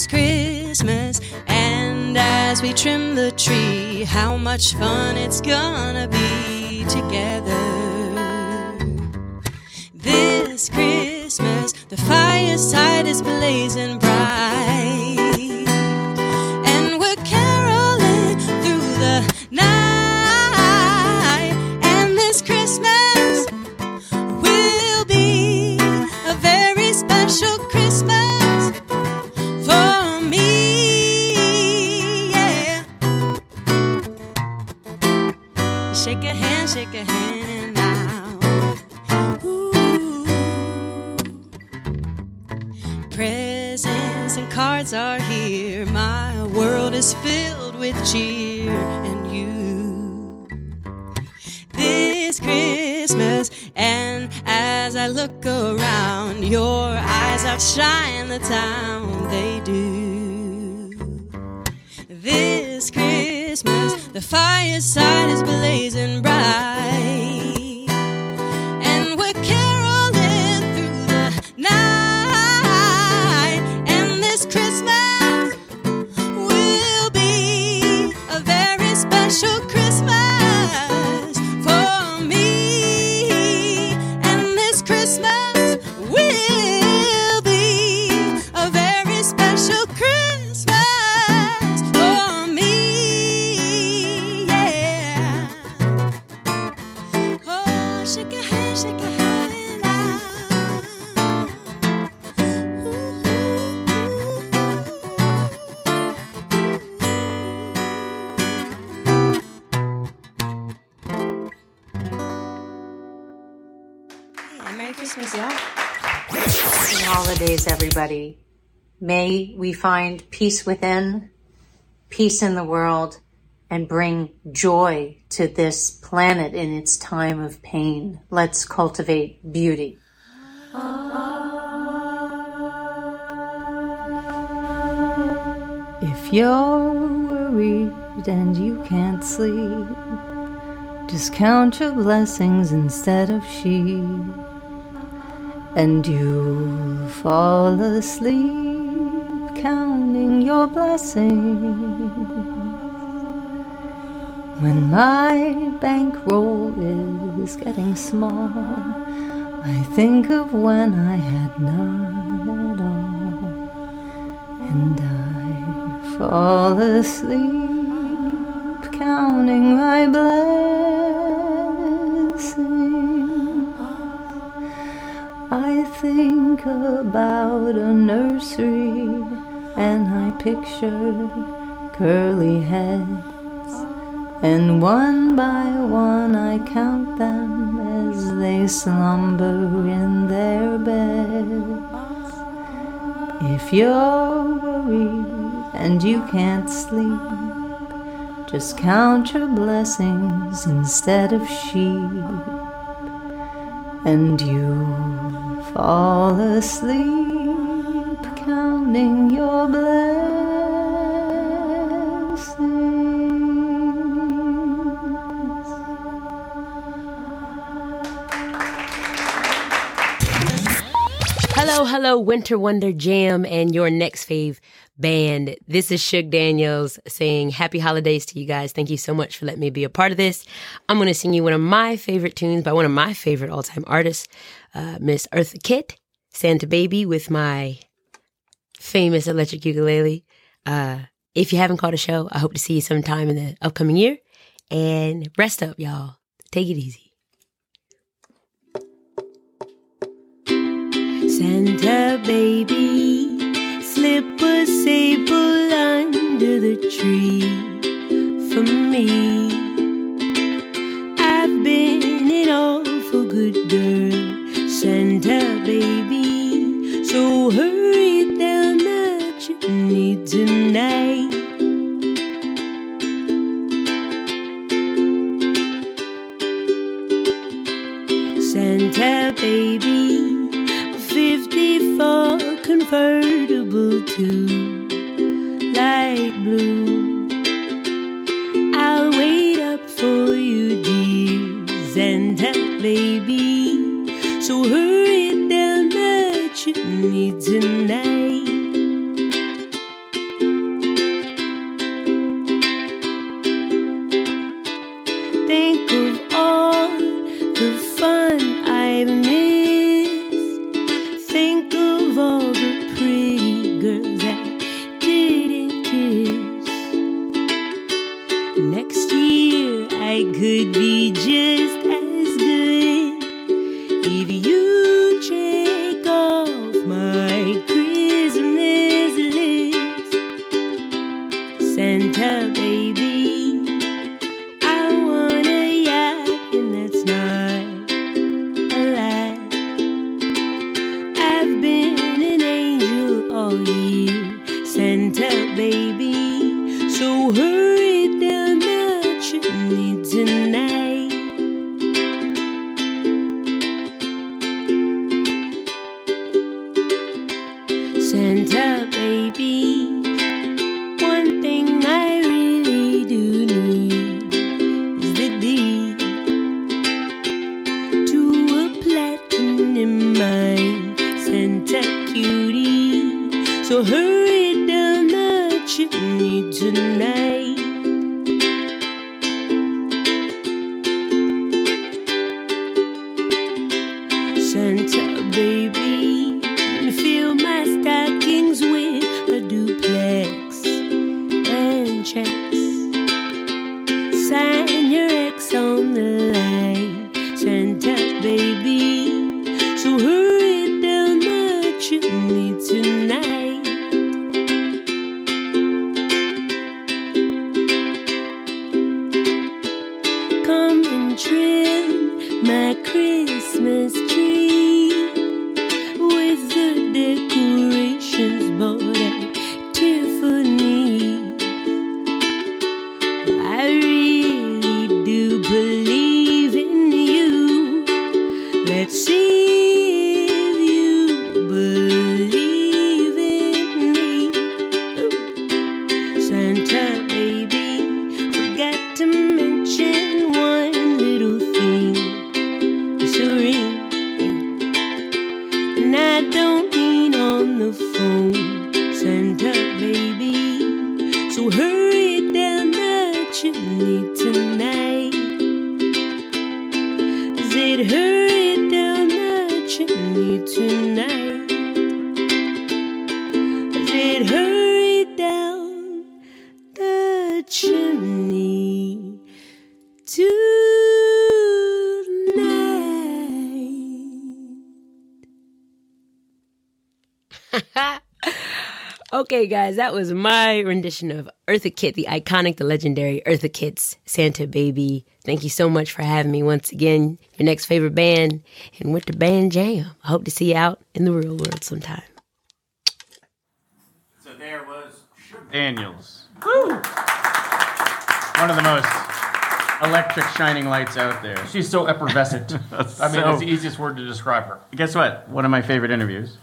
this Christmas. And as we trim the tree, how much fun it's gonna be together. This Christmas, the fireside is blazing bright. Are here. My world is filled with cheer and you. This Christmas, and as I look around, your eyes outshine the town they do. This Christmas, the fireside is blazing bright, everybody. May we find peace within, peace in the world, and bring joy to this planet in its time of pain. Let's cultivate beauty. If you're worried and you can't sleep, just count your blessings instead of sheep, and you'll fall asleep counting your blessings. When my bankroll is getting small, I think of when I had none at all, and I fall asleep counting my blessings. Think about a nursery and I picture curly heads. And one by one I count them as they slumber in their beds. If you're worried and you can't sleep, just count your blessings instead of sheep, and you fall asleep counting your blessings. Hello, hello, Winter Wonder Jam and your next fave band. This is Sug Daniels saying happy holidays to you guys. Thank you so much for letting me be a part of this. I'm going to sing you one of my favorite tunes by one of my favorite all time artists uh, Miss Eartha Kitt, Santa Baby, with my famous electric ukulele. Uh, if you haven't caught a show, I hope to see you sometime in the upcoming year. And rest up, y'all. Take it easy. Santa baby, slip a sable under the tree for me. I've been an awful good girl, Santa baby. So hurry down the chimney tonight. Santa baby, 54 convertible to light blue. I'll wait up for you, dear Santa baby. So hurry down the chimney tonight. Guys, that was my rendition of Eartha Kitt, the iconic, the legendary Eartha Kitt's Santa Baby. Thank you so much for having me once again. Your next favorite band and Winter Band Jam. I hope to see you out in the real world sometime. So there was Sug Daniels. One of the most electric shining lights out there. She's so effervescent. I mean, So- that's the easiest word to describe her. Guess what? One of my favorite interviews.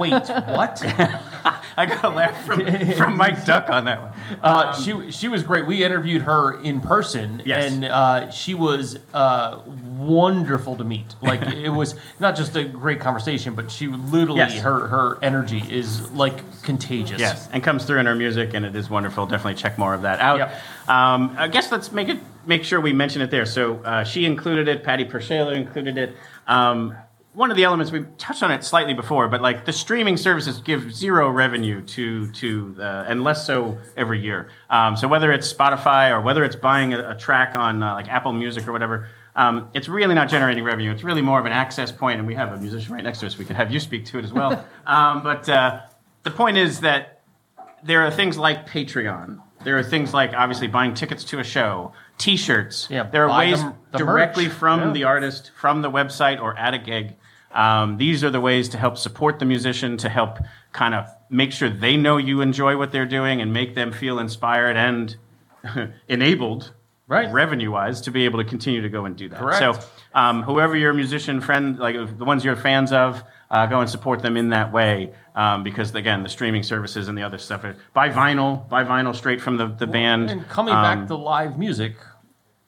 Wait, what? I got a laugh from, from Mike Duck on that one. Uh, she she was great. We interviewed her in person, Yes. and uh, she was uh, wonderful to meet. Like it was not just a great conversation, but she literally Yes. her her energy is like contagious. Yes, and comes through in her music, and it is wonderful. Definitely check more of that out. Um, I guess let's make it make sure we mention it there. So uh, she included it. Patty PerShayla included it. Um, one of the elements we touched on it slightly before, but like the streaming services give zero revenue to to uh, and less so every year. Um, so whether it's Spotify or whether it's buying a, a track on uh, like Apple Music or whatever. Um, it's really not generating revenue. It's really more of an access point, and we have a musician right next to us. We could have you speak to it as well. um, but uh, the point is that there are things like Patreon. There are things like obviously buying tickets to a show, T-shirts. Yeah, there are ways them- the directly merch. from Yeah. the artist, from the website, or at a gig. Um, these are the ways to help support the musician, to help kind of make sure they know you enjoy what they're doing, and make them feel inspired and enabled, right, revenue-wise, to be able to continue to go and do that. Correct. So, um, whoever your musician friend, like the ones you're fans of, uh, go and support them in that way. Um, because again, the streaming services and the other stuff, are, buy vinyl, buy vinyl straight from the, the band. And coming Um, back to live music,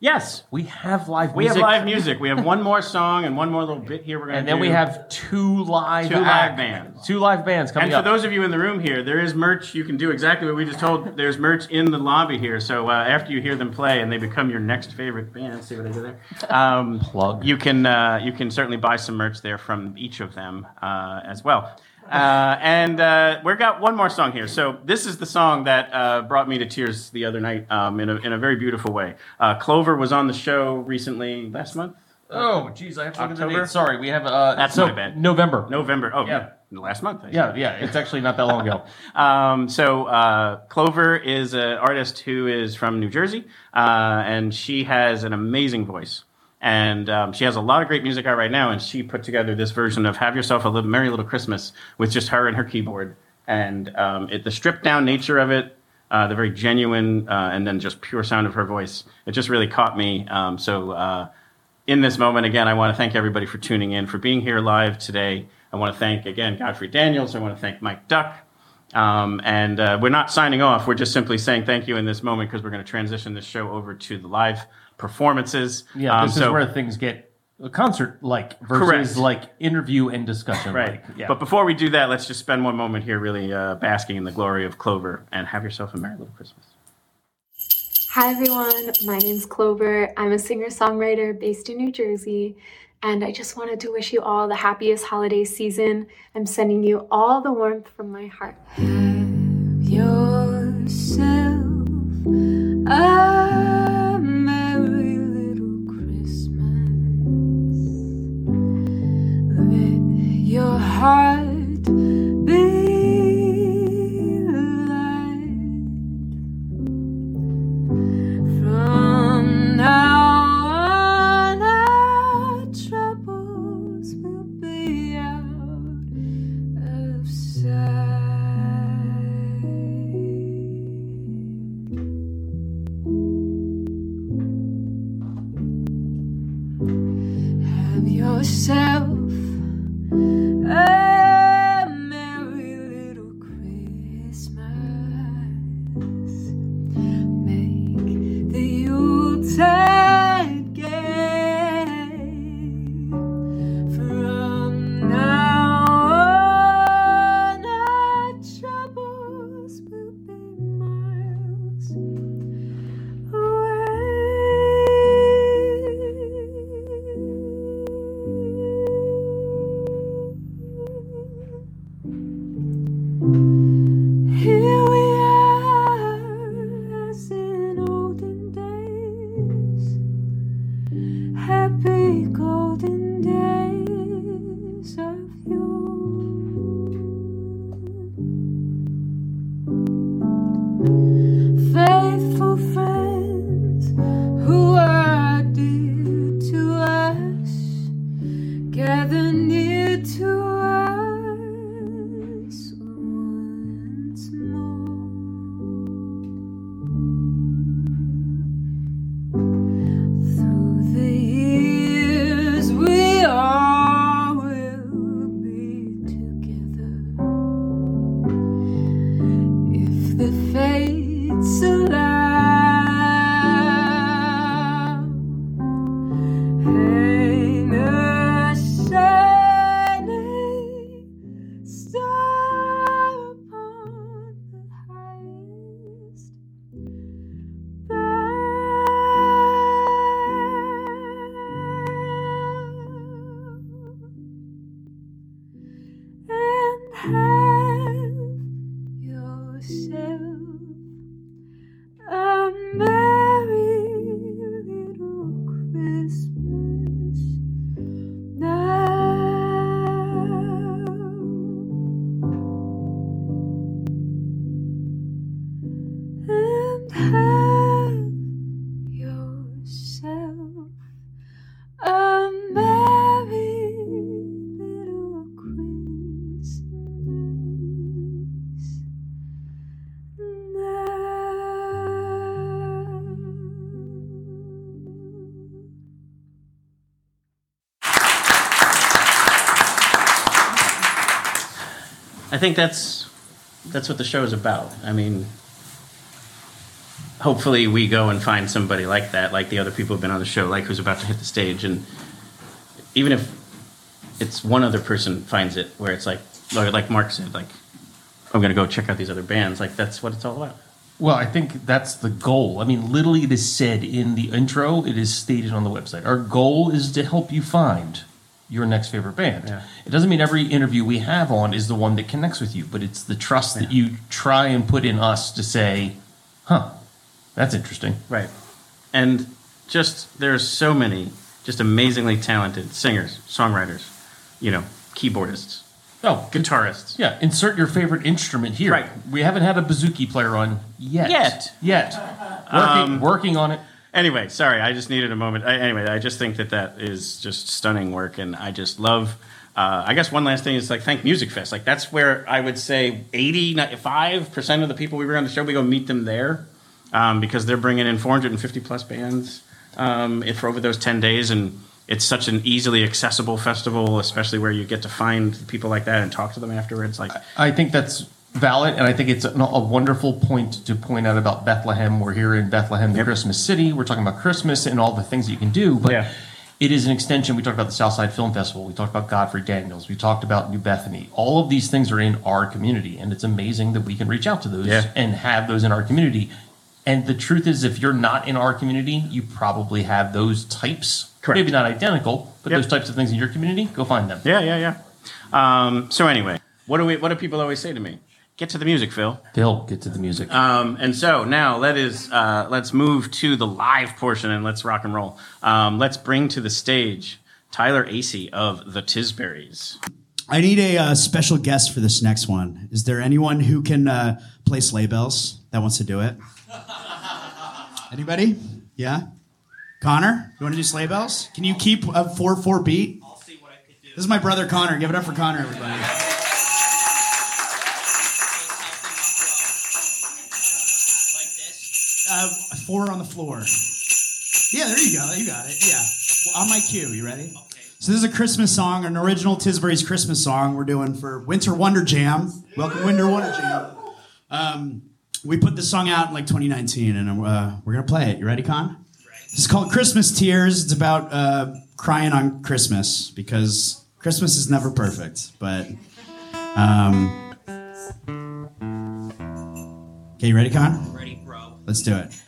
yes, we have live. we music. have live music. We have one more song and one more little bit here. We're going to and then we have two live Two live act- bands. Two live bands coming and for up. those of you in the room here, there is merch. You can do exactly what we just told. There's merch in the lobby here. So uh, after you hear them play and they become your next favorite band, see what I did there? Um, Plug. You can uh, you can certainly buy some merch there from each of them uh, as well. Uh, and uh, we've got one more song here. So this is the song that uh, brought me to tears the other night um, in, a, in a very beautiful way. Uh, Clover was on the show recently last month. Oh, geez, I have to look at the date. Sorry, we have. Uh, That's so, my bad. November. November. Oh, Yeah. yeah. Last month. I Yeah, yeah. It's actually not that long ago. um, so uh, Clover is an artist who is from New Jersey, uh, and she has an amazing voice. And um, she has a lot of great music out right now. And she put together this version of "Have Yourself a Little Merry Little Christmas" with just her and her keyboard. And um, it, the stripped down nature of it, uh, the very genuine, uh, and then just pure sound of her voice, it just really caught me. Um, so uh, in this moment, again, I want to thank everybody for tuning in, for being here live today. I want to thank, again, Godfrey Daniels. I want to thank Mike Duck. Um, and uh, we're not signing off. We're just simply saying thank you in this moment because we're going to transition this show over to the live performances. Yeah, Um, this so- is where things get a concert like versus Correct. like interview and discussion. Right. Yeah. But before we do that, let's just spend one moment here really uh, basking in the glory of Clover and have yourself a Merry Little Christmas. Hi everyone, my name's Clover. I'm a singer songwriter based in New Jersey, and I just wanted to wish you all the happiest holiday season. I'm sending you all the warmth from my heart. yourself a your heart I think that's that's what the show is about. I mean, hopefully we go and find somebody like that, like the other people who've been on the show, like who's about to hit the stage, and even if it's one other person finds it, where it's like, like Mark said, like I'm gonna go check out these other bands. Like that's what it's all about. Well, I think that's the goal. I mean, literally, it is said in the intro, it is stated on the website. Our goal is to help you find your next favorite band. Yeah. It doesn't mean every interview we have on is the one that connects with you, but it's the trust that you try and put in us to say, huh, that's interesting. Right. And just there's so many just amazingly talented singers, songwriters, you know, keyboardists, oh, guitarists. Yeah, insert your favorite instrument here. Right. We haven't had a bouzouki player on yet. Yet. Yet. Working, Um, working on it. Anyway, sorry, I just needed a moment. I, anyway, I just think that that is just stunning work, and I just love. Uh, I guess one last thing is like thank Musikfest. Like that's where I would say 85 percent of the people we were on the show, we go meet them there um, because they're bringing in 450 plus bands um, for over those 10 days, and it's such an easily accessible festival, especially where you get to find people like that and talk to them afterwards. Like I think that's valid, and I think it's a, a wonderful point to point out about Bethlehem. We're here in Bethlehem, the Christmas city. We're talking about Christmas and all the things that you can do, but it is an extension. We talked about the Southside Film Festival. We talked about Godfrey Daniels. We talked about New Bethany. All of these things are in our community, and it's amazing that we can reach out to those Yeah. and have those in our community. And the truth is, if you're not in our community, you probably have those types. Maybe not identical, but Yep. those types of things in your community. Go find them. Yeah, yeah, yeah. Um, so anyway, what do we? What do people always say to me? Get to the music, Phil. Phil, get to the music. Um, and so now let is uh, let's move to the live portion and let's rock and roll. Um, let's bring to the stage Tyler Asay of the Tisburys. I need a uh, special guest for this next one. Is there anyone who can uh, play sleigh bells that wants to do it? Anybody? Yeah. Connor, you want to do sleigh bells? Can you keep a four four beat? I'll see what I can do. This is my brother Connor. Give it up for Connor, everybody. Uh, four on the floor. Yeah, there you go. You got it. Yeah. Well, on my cue. You ready? Okay. So this is a Christmas song, an original Tisburys Christmas song we're doing for Winter Wonder Jam. Welcome, Winter Wonder Jam. Um, we put this song out in like 2019, and uh, we're gonna play it. You ready, Con? This is called Christmas Tears. It's about uh, crying on Christmas because Christmas is never perfect. But um, okay, you ready, Con? Let's do it.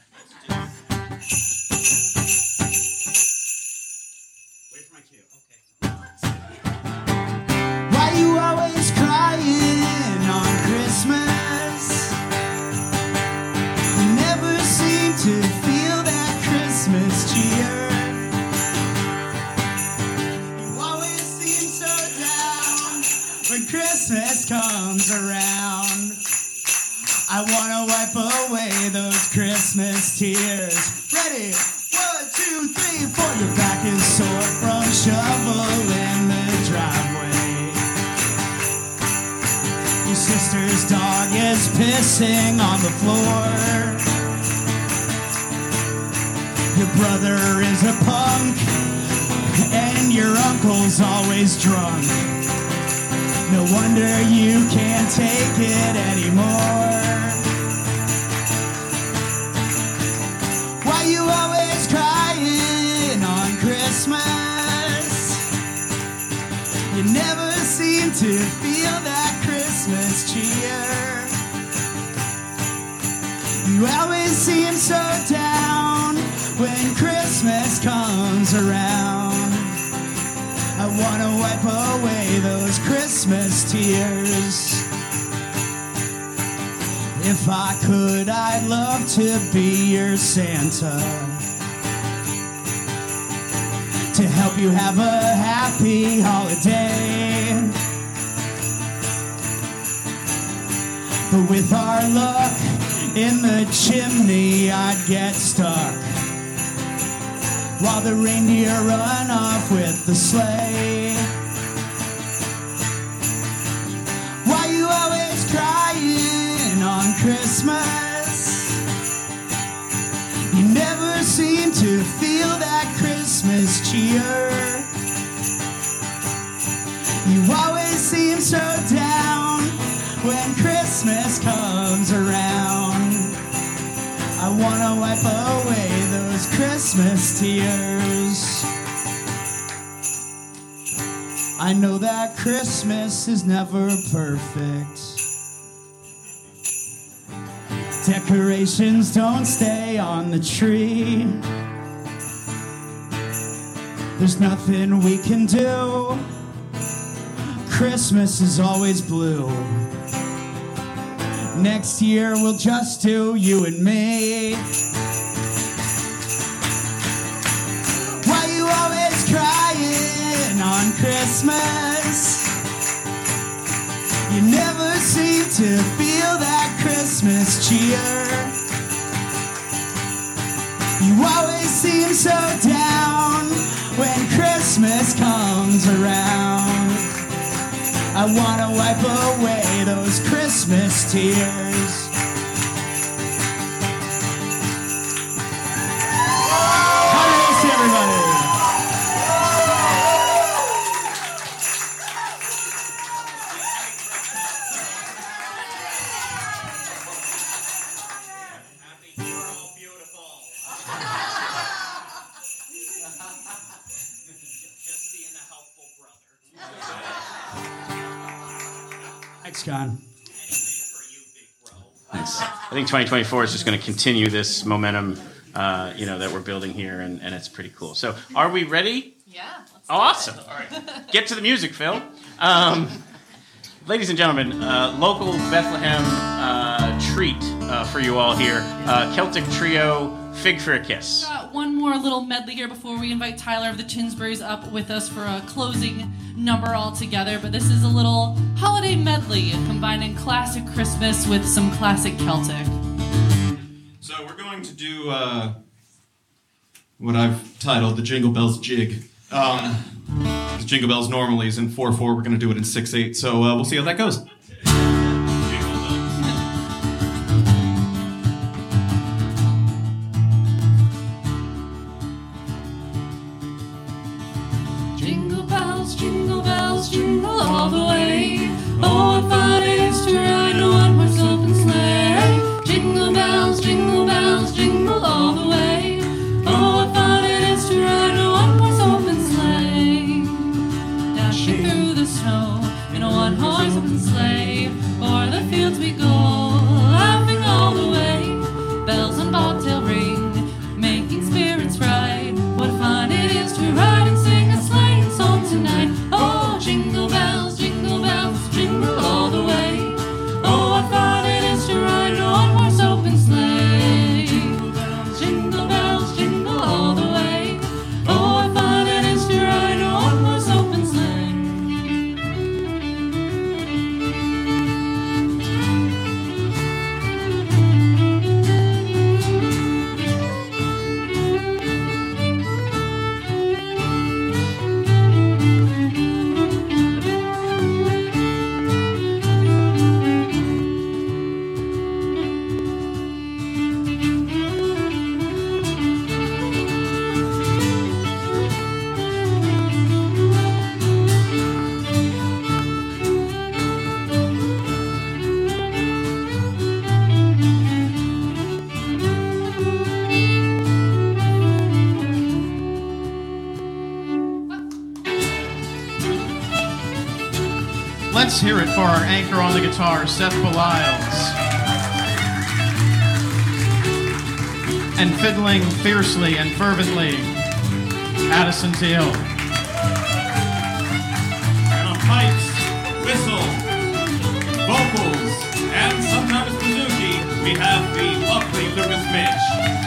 Christmas tears. Ready? One, two, three, four. Your back is sore from shoveling the driveway. Your sister's dog is pissing on the floor. Your brother is a punk, and your uncle's always drunk. No wonder you can't take it anymore. Seem to feel that Christmas cheer. You always seem so down when Christmas comes around. I wanna wipe away those Christmas tears. If I could, I'd love to be your Santa. Help you have a happy holiday. But with our luck in the chimney, I'd get stuck. While the reindeer run off with the sleigh. Why you always crying on Christmas? You never seem to feel that Christmas cheer. You always seem so down when Christmas comes around. I wanna wipe away those Christmas tears. I know that Christmas is never perfect. Decorations don't stay on the tree. There's nothing we can do. Christmas is always blue. Next year we'll just do you and me. Why you always crying on Christmas? You never seem to feel that Christmas cheer. You always seem so down when Christmas comes around. I wanna wipe away those Christmas tears. Think 2024 is just going to continue this momentum, uh, you know, that we're building here, and, and it's pretty cool. So, are we ready? Yeah. Awesome. All right. Get to the music, Phil. Um, ladies and gentlemen, uh, local Bethlehem uh, treat uh, for you all here. Uh, Celtic trio, Fig for a Kiss. More little medley here before we invite Tyler of the Tisburys up with us for a closing number all together. But this is a little holiday medley combining classic Christmas with some classic Celtic. So we're going to do uh, what I've titled the Jingle Bells Jig. Um, Jingle Bells normally is in 4 4. We're going to do it in 6 8. So uh, we'll see how that goes. let's hear it for our anchor on the guitar, Seth Belials. And fiddling fiercely and fervently, Addison Teal. And on pipes, whistle, vocals, and sometimes bouzouki, we have the lovely Lucas Mitch.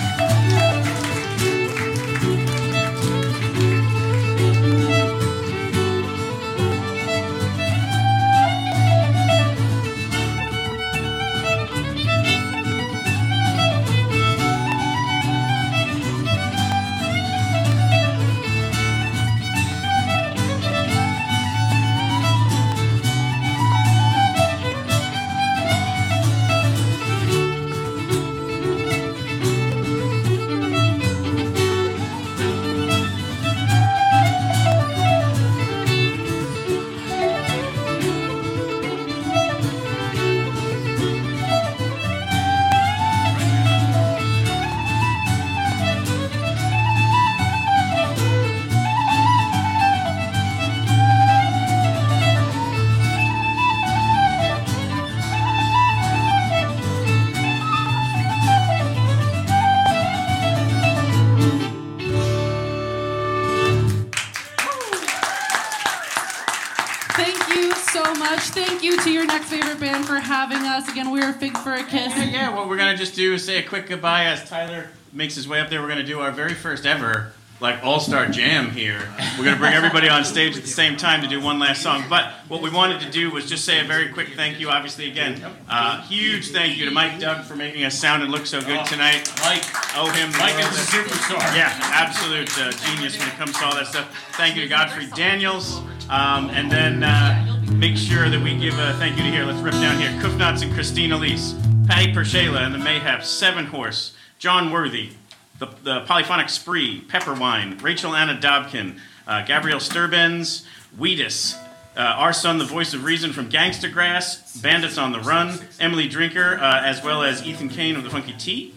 Next for having us. Again, we are Fig for a Kiss. Yeah, yeah, what we're gonna just do is say a quick goodbye as Tyler makes his way up there. We're gonna do our very first ever like all-star jam here. We're gonna bring everybody on stage at the same time to do one last song. But what we wanted to do was just say a very quick thank you. Obviously, again, uh, huge thank you to Mike Doug for making us sound and look so good tonight. Mike, owe him. the Mike is a superstar. Yeah, absolute uh, genius when it comes to all that stuff. Thank you to Godfrey Daniels, um, and then. Uh, Make sure that we give a thank you to here. Let's rip down here. Kuf Knotz and Christine Elise, Patty PerShayla and the Mayhaps, Seven Horse, Jon Worthy, the, the Polyphonic Spree, Pepperwine, Rachel Ana Dobken, uh, Gabrielle Sterbenz, Wheatus, uh, R-Son, the voice of reason from Gangstagrass, Bandits on the Run, Emily Drinker, uh, as well as Ethan Cain of the Funky Tea,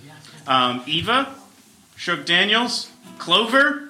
um, Eva, Sug Daniels, Clover,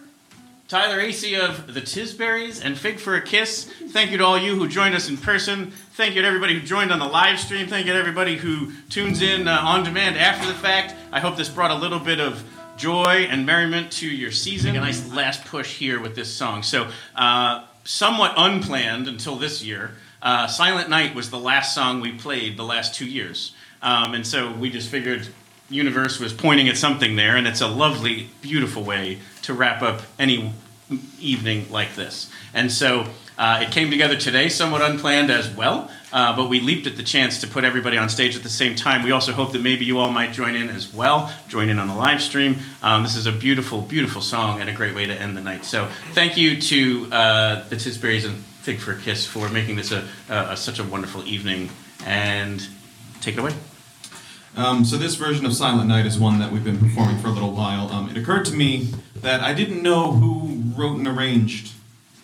Tyler Asay of the Tisburys and Fig for a Kiss. Thank you to all you who joined us in person. Thank you to everybody who joined on the live stream. Thank you to everybody who tunes in uh, on demand after the fact. I hope this brought a little bit of joy and merriment to your season. A nice last push here with this song. So, uh, somewhat unplanned until this year. Uh, Silent Night was the last song we played the last two years. Um, and so we just figured universe was pointing at something there, and it's a lovely, beautiful way to wrap up any evening like this. And so uh, it came together today, somewhat unplanned as well, uh, but we leaped at the chance to put everybody on stage at the same time. We also hope that maybe you all might join in as well, join in on the live stream. Um, this is a beautiful, beautiful song and a great way to end the night. So thank you to uh, the Tisburys and Fig for a Kiss for making this a, a, a such a wonderful evening. And take it away. Um, so this version of Silent Night is one that we've been performing for a little while. Um, it occurred to me that I didn't know who wrote and arranged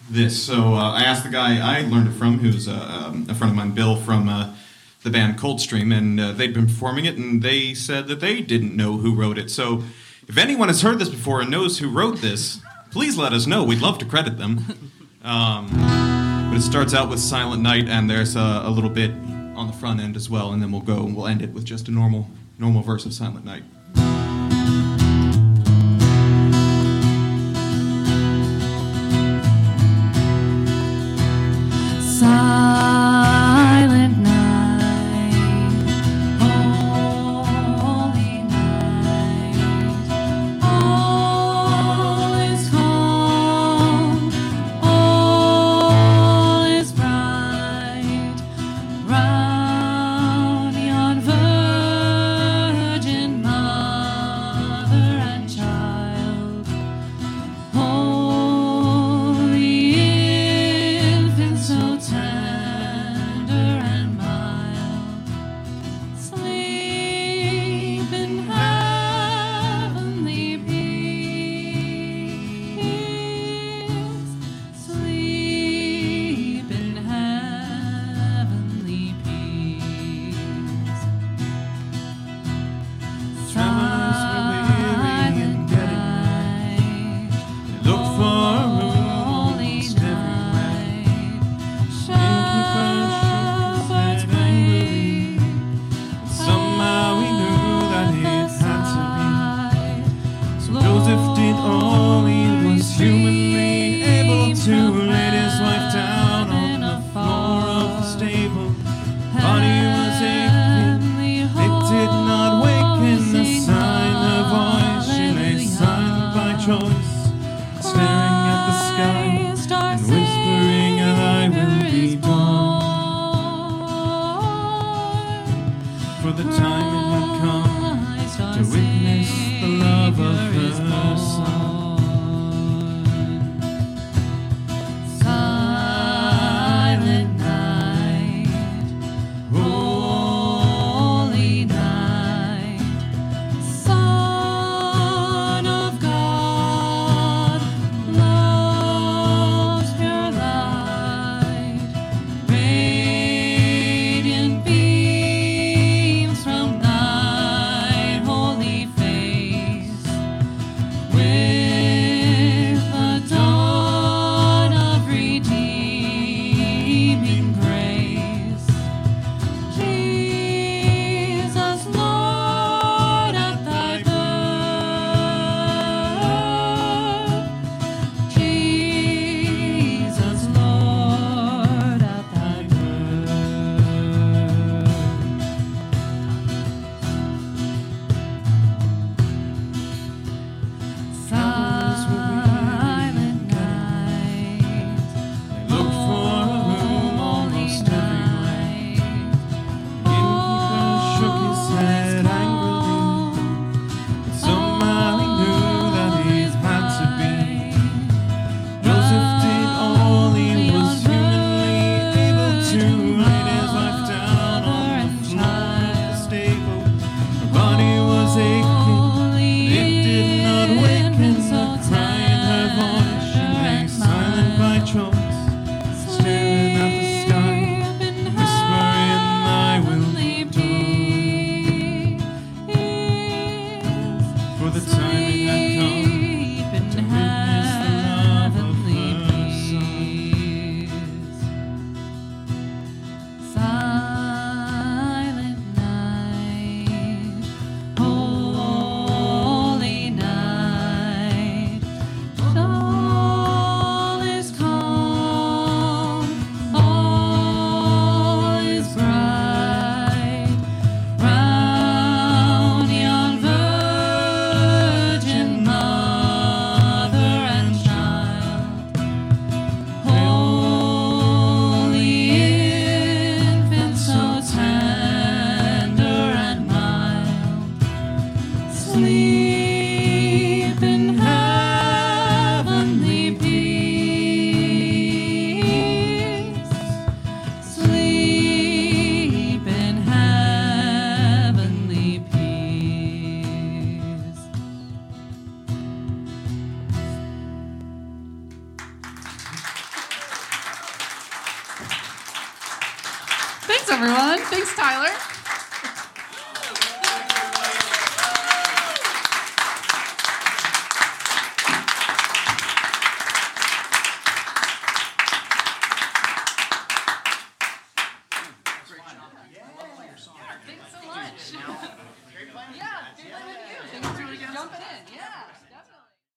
this, so uh, I asked the guy I learned it from, who's uh, um, a friend of mine, Bill, from uh, the band Coldstream, and uh, they'd been performing it, and they said that they didn't know who wrote it. So if anyone has heard this before and knows who wrote this, please let us know. We'd love to credit them. Um, but it starts out with Silent Night, and there's a, a little bit on the front end as well, and then we'll go and we'll end it with just a normal normal verse of Silent Night.